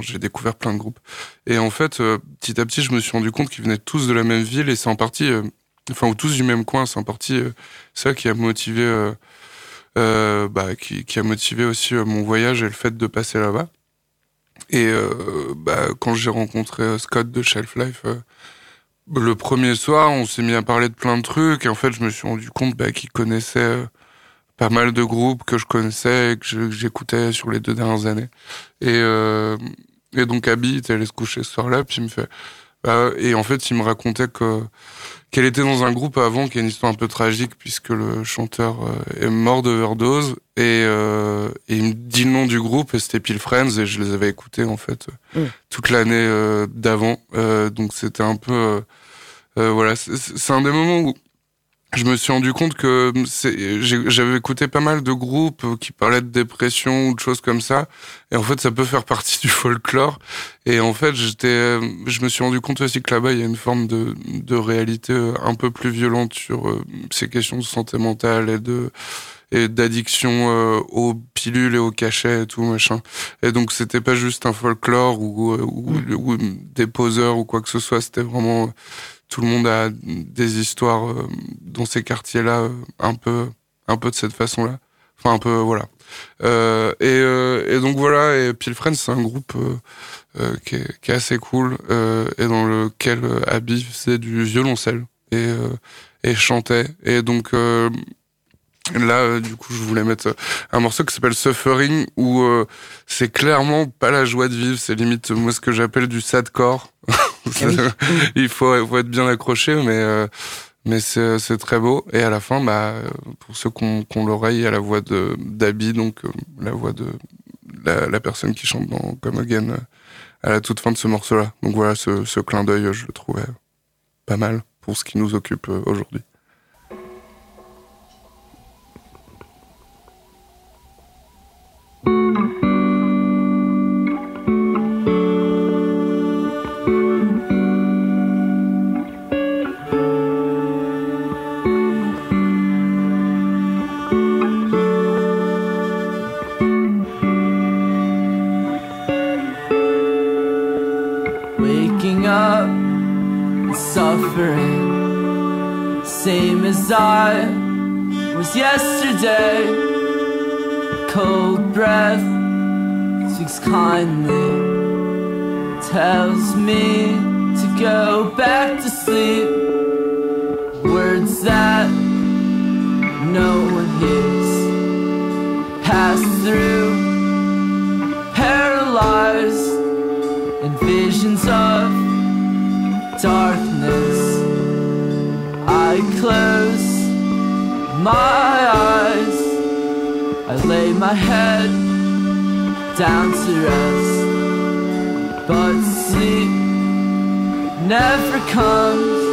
j'ai découvert plein de groupes. Et en fait, petit à petit, je me suis rendu compte qu'ils venaient tous de la même ville et c'est en partie, enfin, ou tous du même coin. C'est en partie ça qui a motivé, euh, bah, qui, qui a motivé aussi euh, mon voyage et le fait de passer là-bas. Et euh, bah, quand j'ai rencontré euh, Scott de Shelf Life, euh, le premier soir, on s'est mis à parler de plein de trucs et en fait, je me suis rendu compte bah, qu'il connaissait pas mal de groupes que je connaissais et que j'écoutais sur les deux dernières années. Et, et donc, Abby il était allé se coucher ce soir-là, puis il me fait. Bah, et en fait, il me racontait que qu'elle était dans un groupe avant, qui a une histoire un peu tragique, puisque le chanteur euh, est mort d'overdose. Et, euh, et il me dit le nom du groupe, et c'était Peel Friends, et je les avais écoutés, en fait, euh, Mm. toute l'année euh, d'avant. Euh, donc, c'était un peu. voilà, c'est un des moments où je me suis rendu compte que j'ai- j'avais écouté pas mal de groupes euh, qui parlaient de dépression ou de choses comme ça. Et en fait, ça peut faire partie du folklore. Et en fait, j'étais, euh, je me suis rendu compte aussi que là-bas, il y a une forme de, de réalité euh, un peu plus violente sur ces questions de santé mentale et de et d'addiction euh, aux pilules et aux cachets et tout machin. Et donc c'était pas juste un folklore ou, ou, ou des poseurs ou quoi que ce soit. C'était vraiment tout le monde a des histoires euh, dans ces quartiers-là euh, un peu un peu de cette façon-là. Enfin un peu voilà. Euh, et, euh, et donc voilà. Et Peel Friends c'est un groupe euh, euh, qui, est, qui est assez cool et dans lequel Abby faisait du violoncelle et et chantait. Et donc Là, du coup, je voulais mettre un morceau qui s'appelle Suffering, où c'est clairement pas la joie de vivre, c'est limite moi ce que j'appelle du sadcore. Ah il faut, faut être bien accroché, mais euh, mais c'est très beau. Et à la fin, bah, pour ceux qui ont, qui ont l'oreille, a la voix d'Abby, donc euh, la voix de la, la personne qui chante dans Come Again euh, à la toute fin de ce morceau-là. Donc voilà, ce, ce clin d'œil, je le trouvais pas mal pour ce qui nous occupe euh, aujourd'hui. Same as I was yesterday. Cold breath speaks kindly, tells me to go back to sleep. Words that no one hears pass through, paralyzed and visions of darkness. I close my eyes, I lay my head down to rest, but sleep never comes.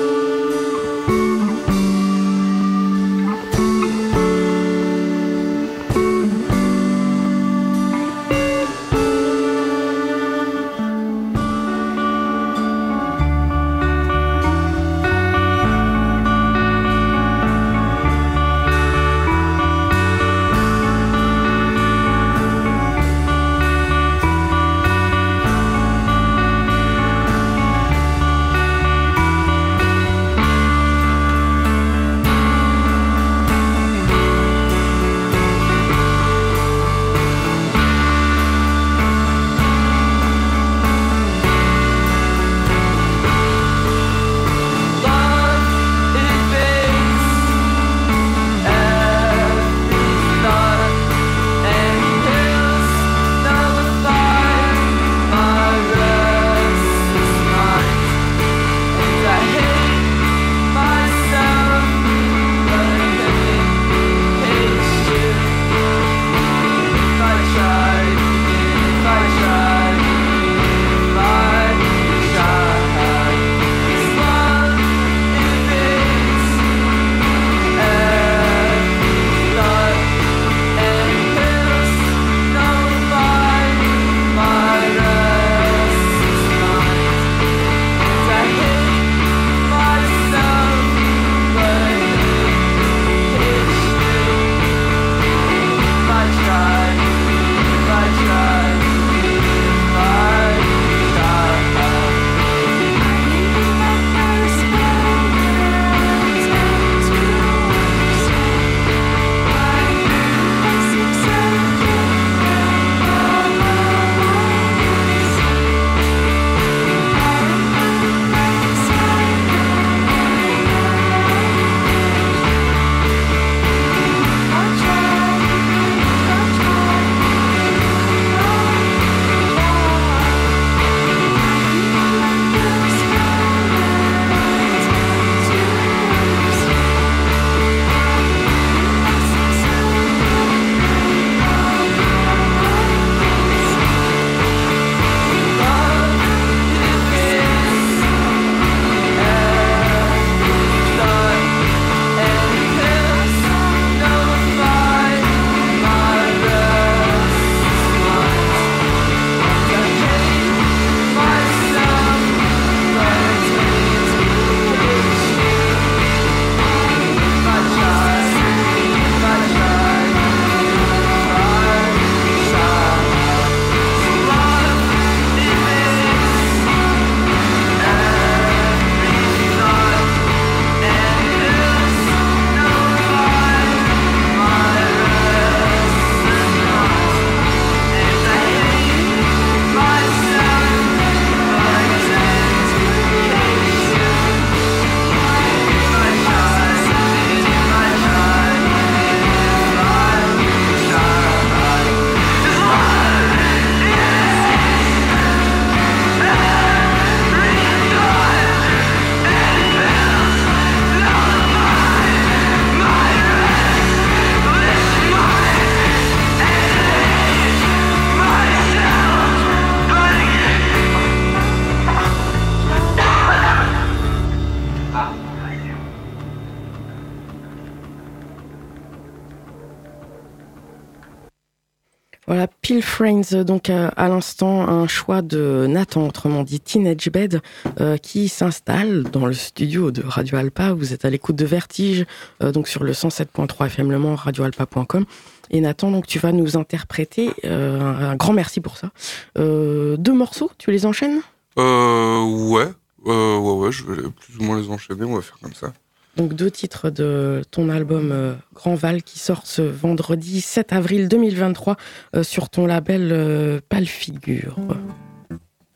Friends, donc euh, à l'instant, un choix de Nathan, autrement dit Teenage Bed, euh, qui s'installe dans le studio de Radio Alpa. Vous êtes à l'écoute de Vertige, euh, donc sur le 107.3 FM Le Mans, radioalpa.com. Et Nathan, donc tu vas nous interpréter, un, grand merci pour ça, deux morceaux, tu les enchaînes? Ouais. Ouais, ouais, je vais plus ou moins les enchaîner, on va faire comme ça. Donc deux titres de ton album euh, Grand Val qui sort ce vendredi 7 avril 2023 euh, sur ton label euh, Pâle Figure.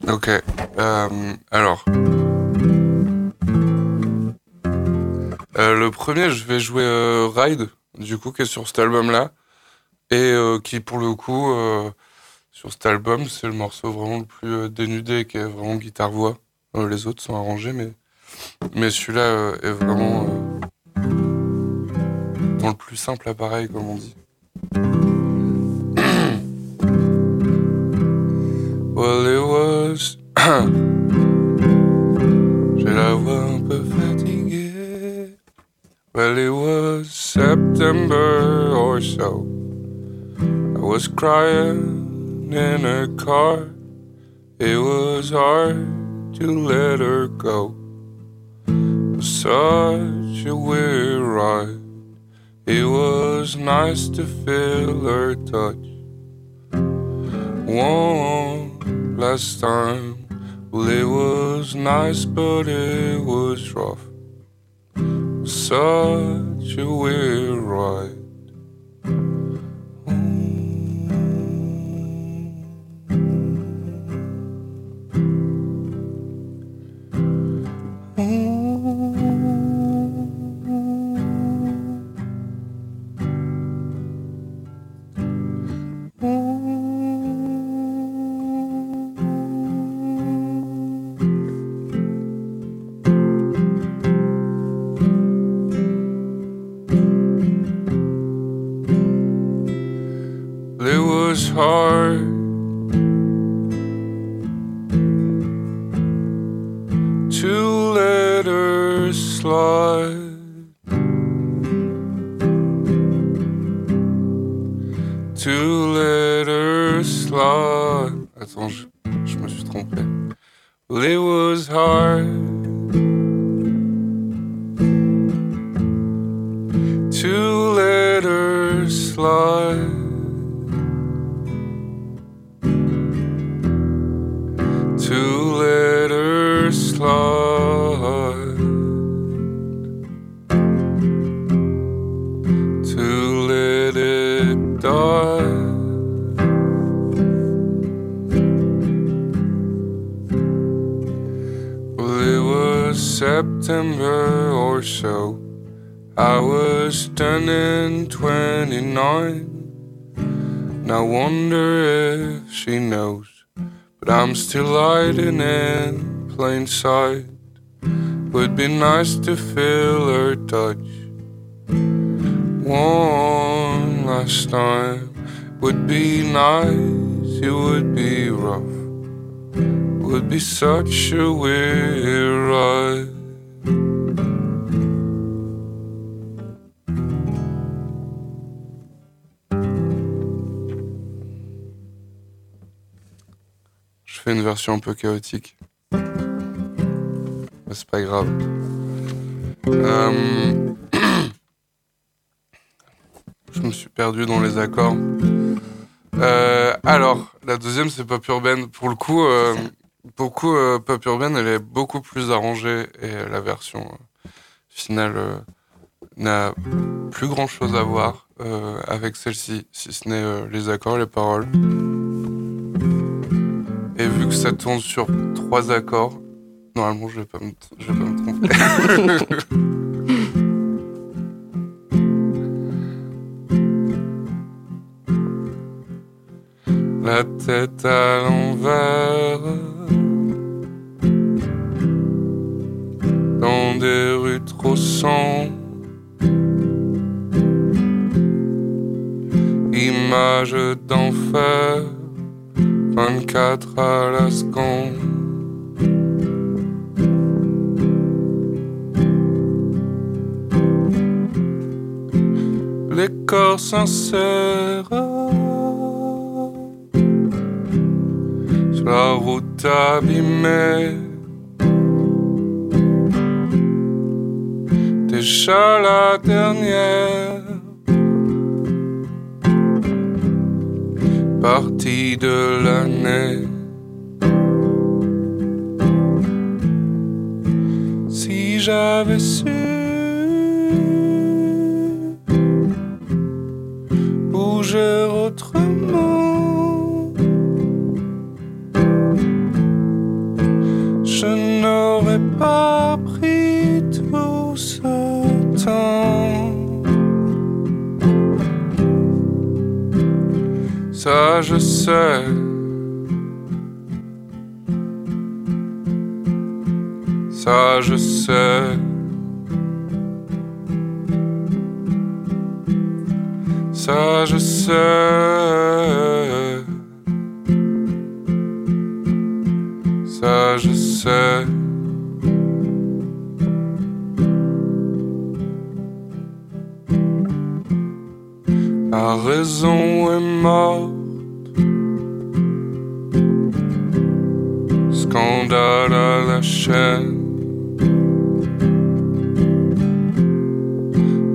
Ok. euh, alors. Le premier, je vais jouer Ride, du coup, qui est sur cet album-là. Et qui, pour le coup, sur cet album, c'est le morceau vraiment le plus dénudé, qui est vraiment guitare-voix. Les autres sont arrangés, mais, mais celui-là euh, est vraiment euh, dans le plus simple appareil, comme on dit. Well, it was. J'ai la voix un peu fatiguée. Well, it was September or so. I was crying in a car. It was hard to let her go. Such a weird ride. It was nice to feel her touch. One last time. Well, it was nice, but it was rough. Such a weird ride. In plain sight. Would be nice to feel her touch. One last time would be nice, it would be rough. Would be such a weird ride. Je fais une version un peu chaotique. C'est pas grave. Euh, Je me suis perdu dans les accords. Euh, alors, la deuxième, c'est Pop Urbaine. Pour le coup, euh, beaucoup, euh, Pop Urbaine, elle est beaucoup plus arrangée et la version finale n'a plus grand chose à voir avec celle-ci, si ce n'est les accords les paroles. Et vu que ça tourne sur trois accords, normalement je vais pas me, je vais pas me tromper. La tête à l'envers. Dans des rues trop sombres Image d'enfer. 24 à la seconde Les corps sincères la route abîmée. Déjà la dernière partie de l'année. Si j'avais su Sais. Ça, je sais. Ça, je sais. Ça, je sais. La raison est morte. Chaîne.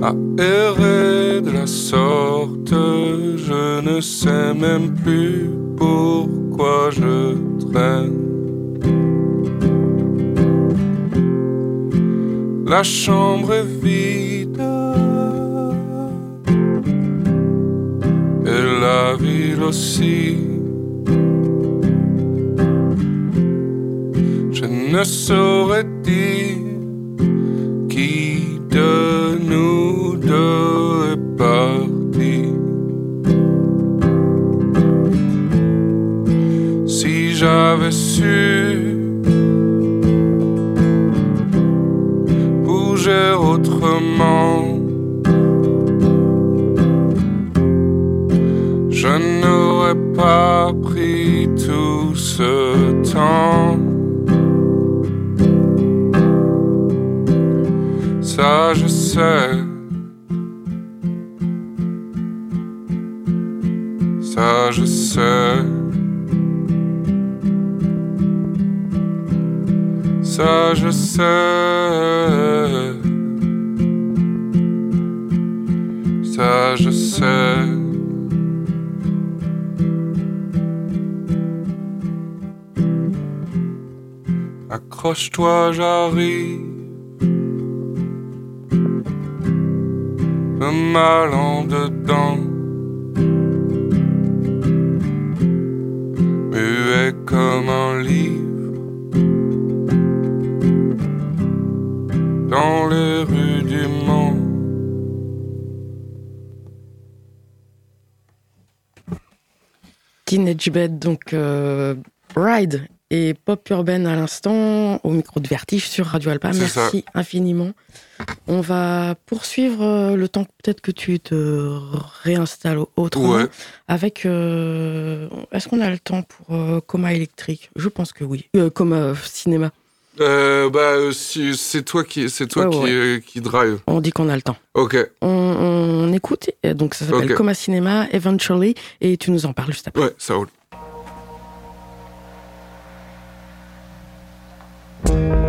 À errer de la sorte, je ne sais même plus pourquoi je traîne. La chambre est vide. Et la ville aussi. Ne saurais dire qui de nous deux est parti? Si j'avais su bouger autrement. Je n'aurais pas Ça, je sais. Ça, je sais. Ça, je sais. Accroche-toi, j'arrive. Mal en dedans. Muet comme un livre. Dans les rues du monde. Bed, donc euh, Ride et Pop Urbaine à l'instant, au micro de Vertige sur Radio Alpa. Merci infiniment. On va poursuivre euh, le temps peut-être que tu te réinstalles autrement. Ouais. Avec. euh, Est-ce qu'on a le temps pour euh, Coma électrique Je pense que oui. Euh, Coma cinéma. Bah, si- c'est toi qui, c'est toi Ouais, qui, ouais. qui drive. On dit qu'on a le temps. Ok. On, on écoute, donc ça s'appelle Ok. Coma Cinéma, Eventually, et tu nous en parles juste après. Ouais, ça roule. As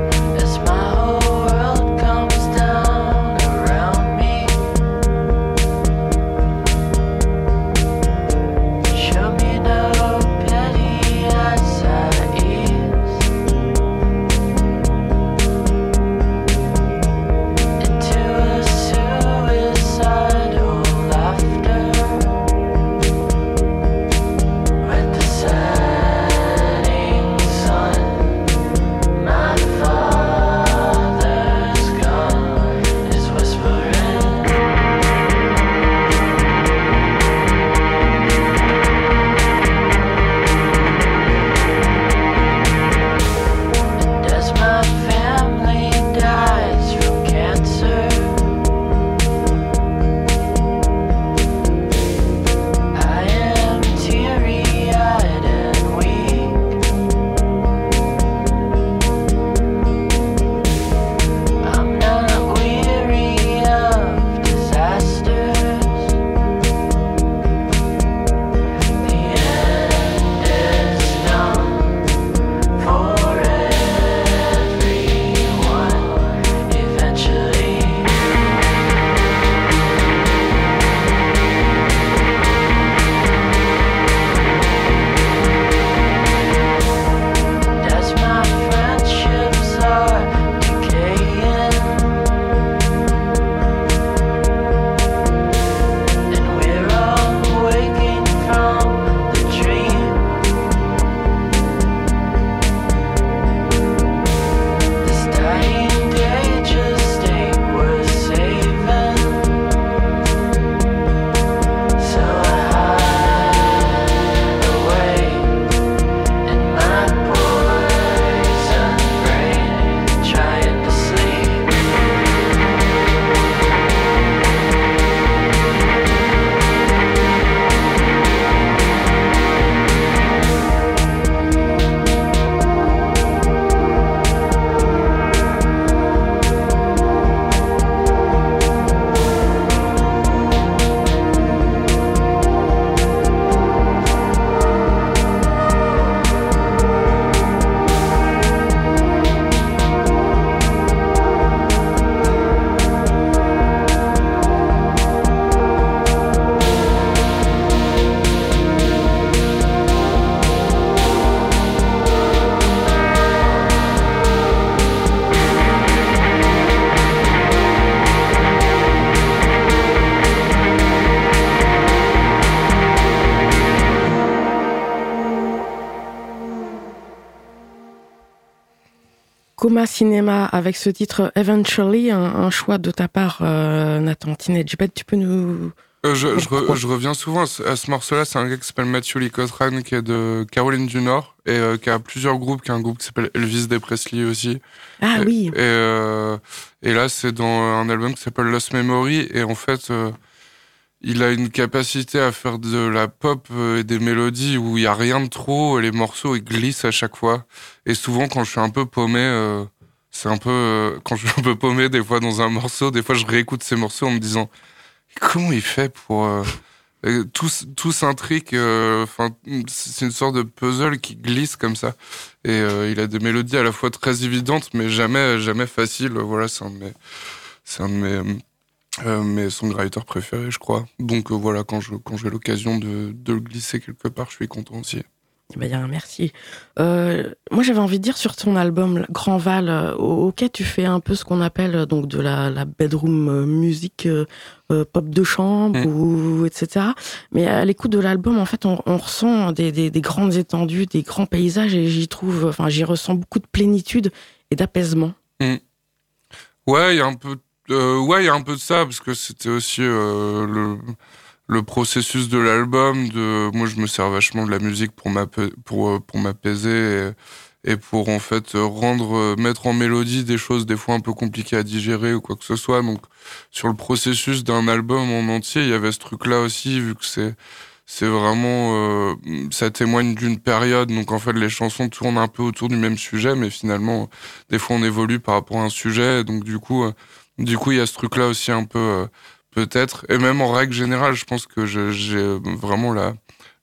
Coma Cinéma avec ce titre Eventually, un, un choix de ta part, euh, Nathan Bed. Tu peux nous. Euh, je, je, re- je reviens souvent à ce, morceau-là. C'est un gars qui s'appelle Matthew Lee Cotran, qui est de Caroline du Nord et euh, qui a plusieurs groupes, qui a un groupe qui s'appelle Elvis de Presley aussi. Ah Et- oui, Et, euh, et là, c'est dans un album qui s'appelle Lost Memory. Et en fait, euh, il a une capacité à faire de la pop euh, et des mélodies où il y a rien de trop. Et les morceaux, ils glissent à chaque fois. Et souvent, quand je suis un peu paumé, euh, c'est un peu euh, quand je suis un peu paumé des fois dans un morceau. Des fois, je réécoute ces morceaux en me disant comment il fait pour tout, tout Enfin, c'est une sorte de puzzle qui glisse comme ça. Et il a des mélodies à la fois très évidentes, mais jamais, jamais faciles. Voilà, c'est un de c'est un de mes, euh, mes songwriters préférés, je crois. Donc euh, voilà, quand je, quand j'ai l'occasion de, de le glisser quelque part, je suis content aussi. Eh ben, il y a un merci. Euh, moi, j'avais envie de dire sur ton album Grand Val, ok, tu fais un peu ce qu'on appelle donc de la, la bedroom musique pop de chambre Mm. ou etc. Mais à l'écoute de l'album, en fait, on, on ressent des, des, des grandes étendues, des grands paysages, et j'y trouve, enfin, j'y ressens beaucoup de plénitude et d'apaisement. Ouais, il y a un peu, euh, ouais, il y a un peu de ça parce que c'était aussi euh, le le processus de l'album. De, moi, je me sers vachement de la musique pour pour euh, pour m'apaiser et, pour en fait rendre, euh, mettre en mélodie des choses des fois un peu compliquées à digérer ou quoi que ce soit. Donc, sur le processus d'un album en entier, il y avait ce truc-là aussi, vu que c'est c'est vraiment, euh, ça témoigne d'une période. Donc en fait, les chansons tournent un peu autour du même sujet, mais finalement, des fois, on évolue par rapport à un sujet. Donc du coup, euh, du coup, il y a ce truc-là aussi un peu, euh, peut-être. Et même en règle générale, je pense que j'ai vraiment la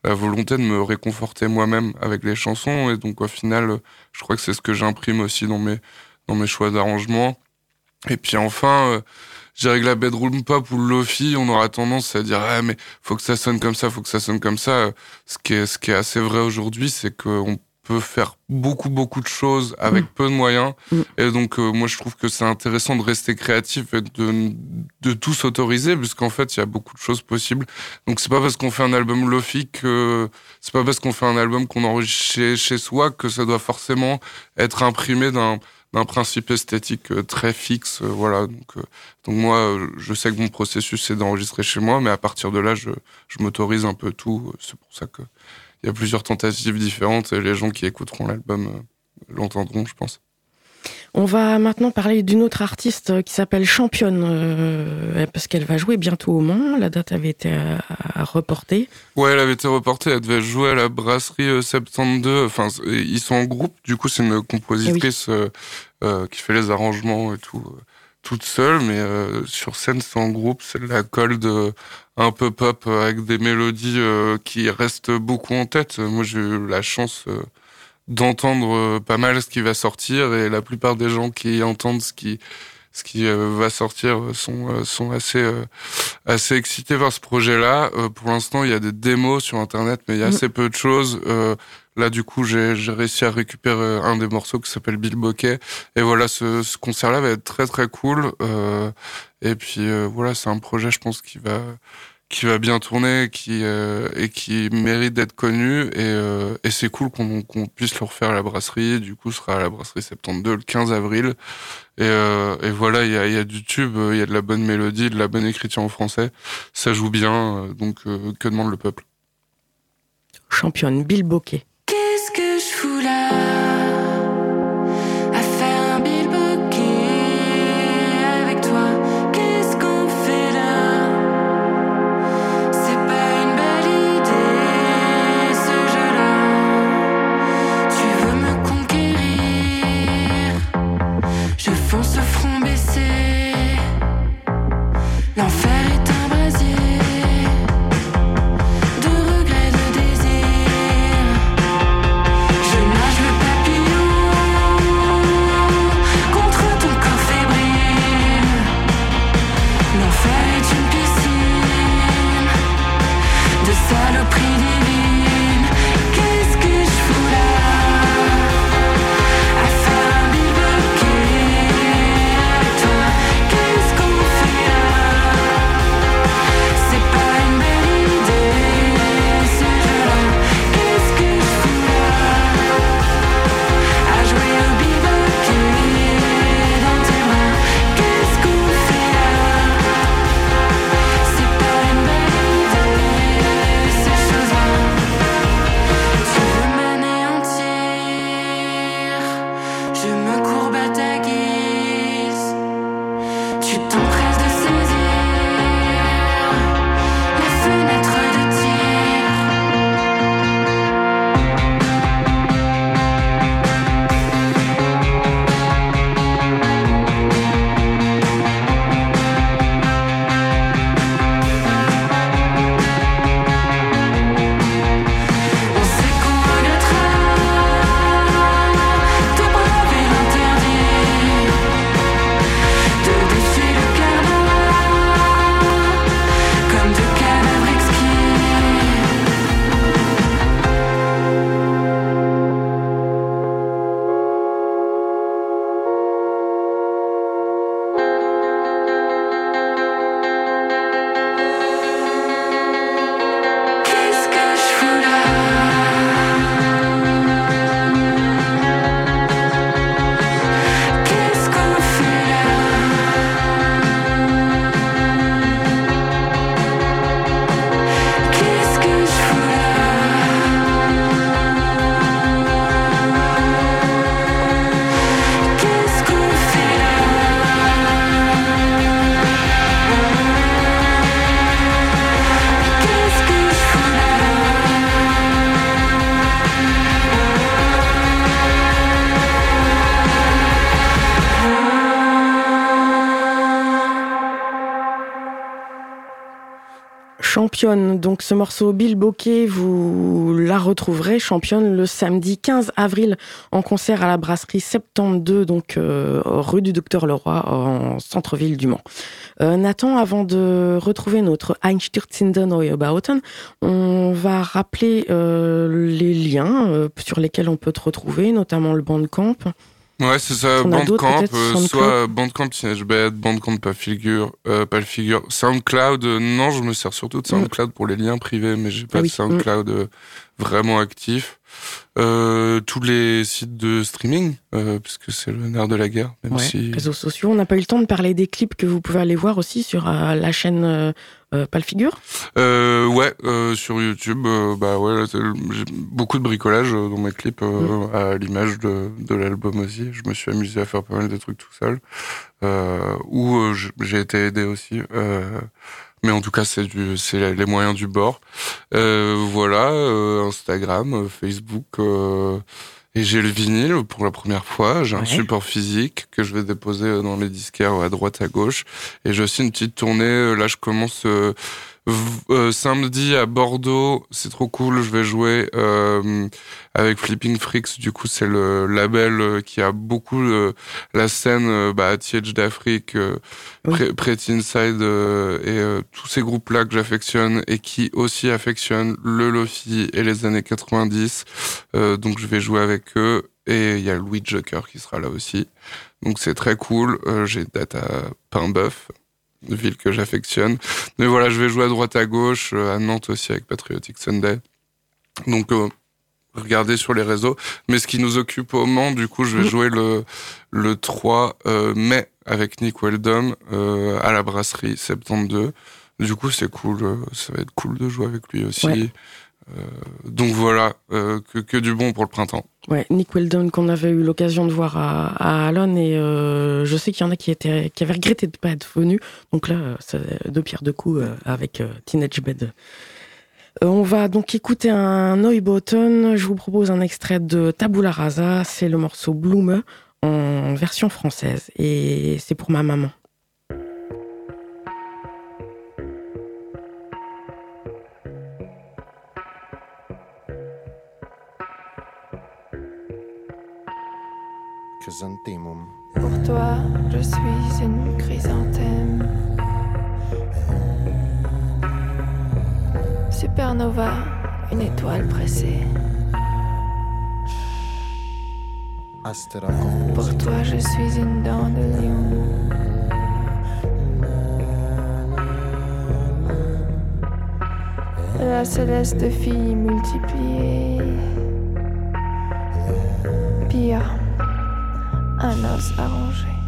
volonté de me réconforter moi-même avec les chansons. Et donc au final, euh, je crois que c'est ce que j'imprime aussi dans mes dans mes choix d'arrangement. Et puis enfin. euh, dirais que la bedroom pop ou le lofi, on aura tendance à dire ah mais faut que ça sonne comme ça, faut que ça sonne comme ça. Ce qui est ce qui est assez vrai aujourd'hui, c'est qu'on peut faire beaucoup beaucoup de choses avec peu de moyens. Mm. Et donc euh, moi je trouve que c'est intéressant de rester créatif et de de tout s'autoriser, puisqu'en fait il y a beaucoup de choses possibles. Donc c'est pas parce qu'on fait un album lofi que c'est pas parce qu'on fait un album qu'on enregistre chez, chez soi que ça doit forcément être imprimé d'un d'un principe esthétique euh, très fixe, euh, voilà. Donc, euh, donc moi, je sais que mon processus c'est d'enregistrer chez moi, mais à partir de là, je, je m'autorise un peu tout. C'est pour ça que il y a plusieurs tentatives différentes et les gens qui écouteront l'album euh, l'entendront, je pense. On va maintenant parler d'une autre artiste qui s'appelle Championne, euh, parce qu'elle va jouer bientôt au Mans. La date avait été euh, reportée. Ouais, elle avait été reportée, elle devait jouer à la brasserie euh, 72. Enfin, ils sont en groupe, du coup, c'est une compositrice euh, euh, qui fait les arrangements et tout, toute seule, mais sur scène, c'est en groupe. C'est de la cold euh, un peu pop avec des mélodies euh, qui restent beaucoup en tête. Moi, j'ai eu la chance euh, d'entendre euh, pas mal ce qui va sortir et la plupart des gens qui entendent ce qui ce qui va sortir sont sont assez assez excités par ce projet-là. Pour l'instant, il y a des démos sur internet, mais il y a Mhm. assez peu de choses. Là, du coup, j'ai j'ai réussi à récupérer un des morceaux qui s'appelle Bill Bokeh. Et voilà, ce, ce concert-là va être très très cool. Et puis voilà, c'est un projet, je pense, qui va qui va bien tourner, qui euh, et qui mérite d'être connu. Et, euh, c'est cool qu'on puisse le refaire à la brasserie. Du coup, sera à la brasserie 72 le 15 avril. Et, euh, et voilà, il y a, y du tube, il y a de la bonne mélodie, de la bonne écriture en français. Ça joue bien, donc que demande le peuple? Championne, Bill Bokeh. Donc ce morceau Bill Bokeh, vous la retrouverez, championne, le samedi 15 avril en concert à la brasserie 72, donc euh, rue du Docteur Leroy, en centre-ville du Mans. Euh, Nathan, avant de retrouver notre Einstürzen Neubauten, on va rappeler euh, les liens sur lesquels on peut te retrouver, notamment le Bandcamp. Ouais, c'est ça, Bandcamp, euh, soit Bandcamp Teenage Bad, Bandcamp pas figure, euh, pas le figure. SoundCloud, euh, non, je me sers surtout de mm. SoundCloud pour les liens privés, mais j'ai pas ah de SoundCloud mm. vraiment actif. Euh, tous les sites de streaming, euh, puisque c'est le nerf de la guerre. Même si... Réseaux sociaux. On n'a pas eu le temps de parler des clips que vous pouvez aller voir aussi sur euh, la chaîne euh, euh Palfigure. ouais, sur YouTube, bah ouais, j'ai beaucoup de bricolage dans mes clips mm. à l'image de, de l'album aussi. Je me suis amusé à faire pas mal de trucs tout seul, où j'ai été aidé aussi. Mais en tout cas, c'est du, c'est les moyens du bord. Euh, voilà, euh, Instagram, euh, Facebook. Euh, et j'ai le vinyle pour la première fois. J'ai un support physique que je vais déposer dans les disquaires à droite, à gauche. Et j'ai aussi une petite tournée. Là, je commence euh, samedi à Bordeaux, c'est trop cool. Je vais jouer euh, avec Flipping Freaks. Du coup, c'est le label euh, qui a beaucoup la scène bah, TH d'Afrique, oui. Pretty Inside et tous ces groupes-là que j'affectionne et qui aussi affectionnent le Lofi et les années 90. donc, je vais jouer avec eux. Et il y a Louis Joker qui sera là aussi. Donc c'est très cool. J'ai date à Pain-Bœuf ville que j'affectionne. Mais voilà, je vais jouer à droite à gauche, euh, à Nantes aussi avec Patriotic Sunday. Donc euh, regardez sur les réseaux. Mais ce qui nous occupe au Mans, du coup, je vais jouer le, le 3 euh, mai avec Nick Weldon à la brasserie 72. Du coup, c'est cool. ça va être cool de jouer avec lui aussi. Donc voilà, euh, que, du bon pour le printemps. Ouais, Nick Weldon qu'on avait eu l'occasion de voir à, à Alon et euh, je sais qu'il y en a qui, qui avaient regretté de ne pas être venus. Donc là, c'est deux pierres deux coups avec Teenage Bed. on va donc écouter un Neubotten. Je vous propose un extrait de Tabula Rasa. C'est le morceau Blume en version française et c'est pour ma maman. Pour toi, je suis une chrysanthème. Supernova, une étoile pressée. Pour toi, je suis une dent de lion. La céleste fille multipliée. Pire un os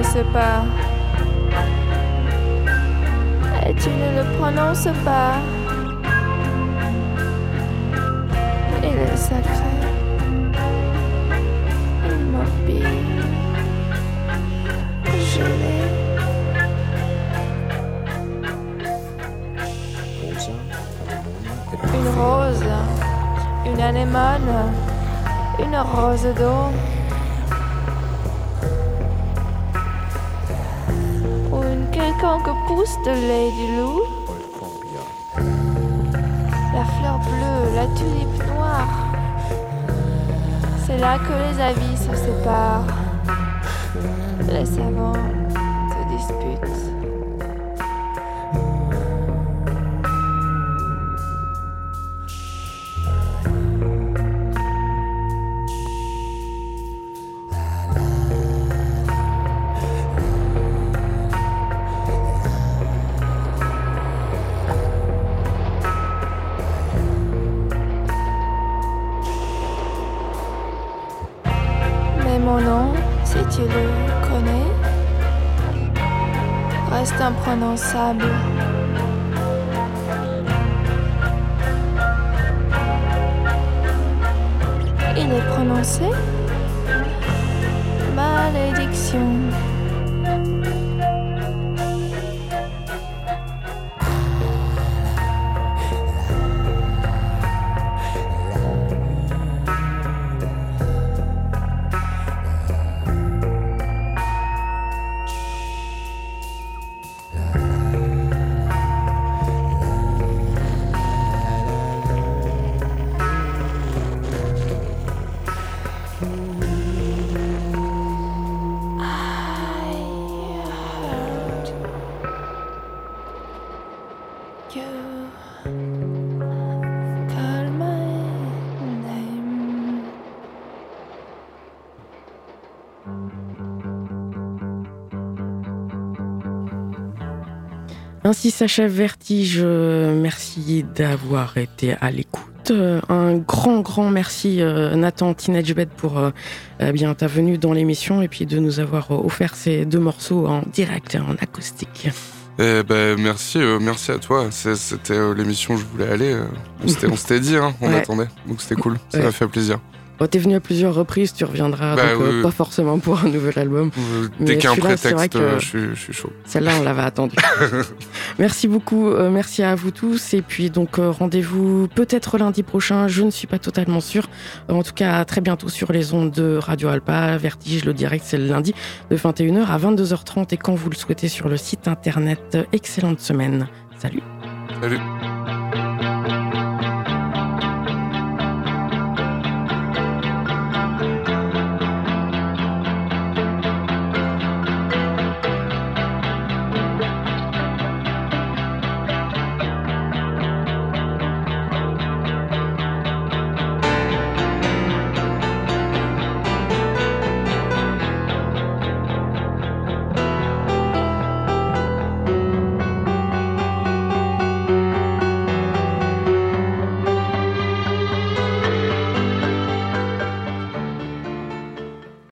n'est-ce pas Et tu ne le prononces pas. Il est sacré, immobile, gelé. Une rose, une anémone, une rose d'eau. La fleur bleue, la tulipe noire. C'est là que les avis se séparent. Les savants Il est prononcé Ainsi s'achève Vertige. Merci d'avoir été à l'écoute. Un grand, grand merci euh, Nathan Teenagebed pour euh, eh bien ta venue dans l'émission et puis de nous avoir euh, offert ces deux morceaux en direct, en acoustique. Eh ben, merci, euh, merci à toi. C'était euh, l'émission où je voulais aller. euh, on s'était- on s'était dit, hein, on Ouais. attendait. Donc c'était cool. Ça Ouais. m'a fait plaisir. Bon, T'es venu à plusieurs reprises, tu reviendras Bah donc euh, oui, pas forcément pour un nouvel album. Euh, Mais Dès qu'il y a un celui-là, c'est vrai prétexte, que- euh, je, suis, je suis chaud. Celle-là, on l'avait attendue. merci beaucoup, euh, merci à vous tous. Et puis donc euh, rendez-vous peut-être lundi prochain, je ne suis pas totalement. Euh, en tout cas, à très bientôt sur les ondes de Radio Alpa. Vertige, le direct, c'est le lundi de 21h à 22h30 et quand vous le souhaitez sur le site internet. Excellente semaine. Salut. Salut.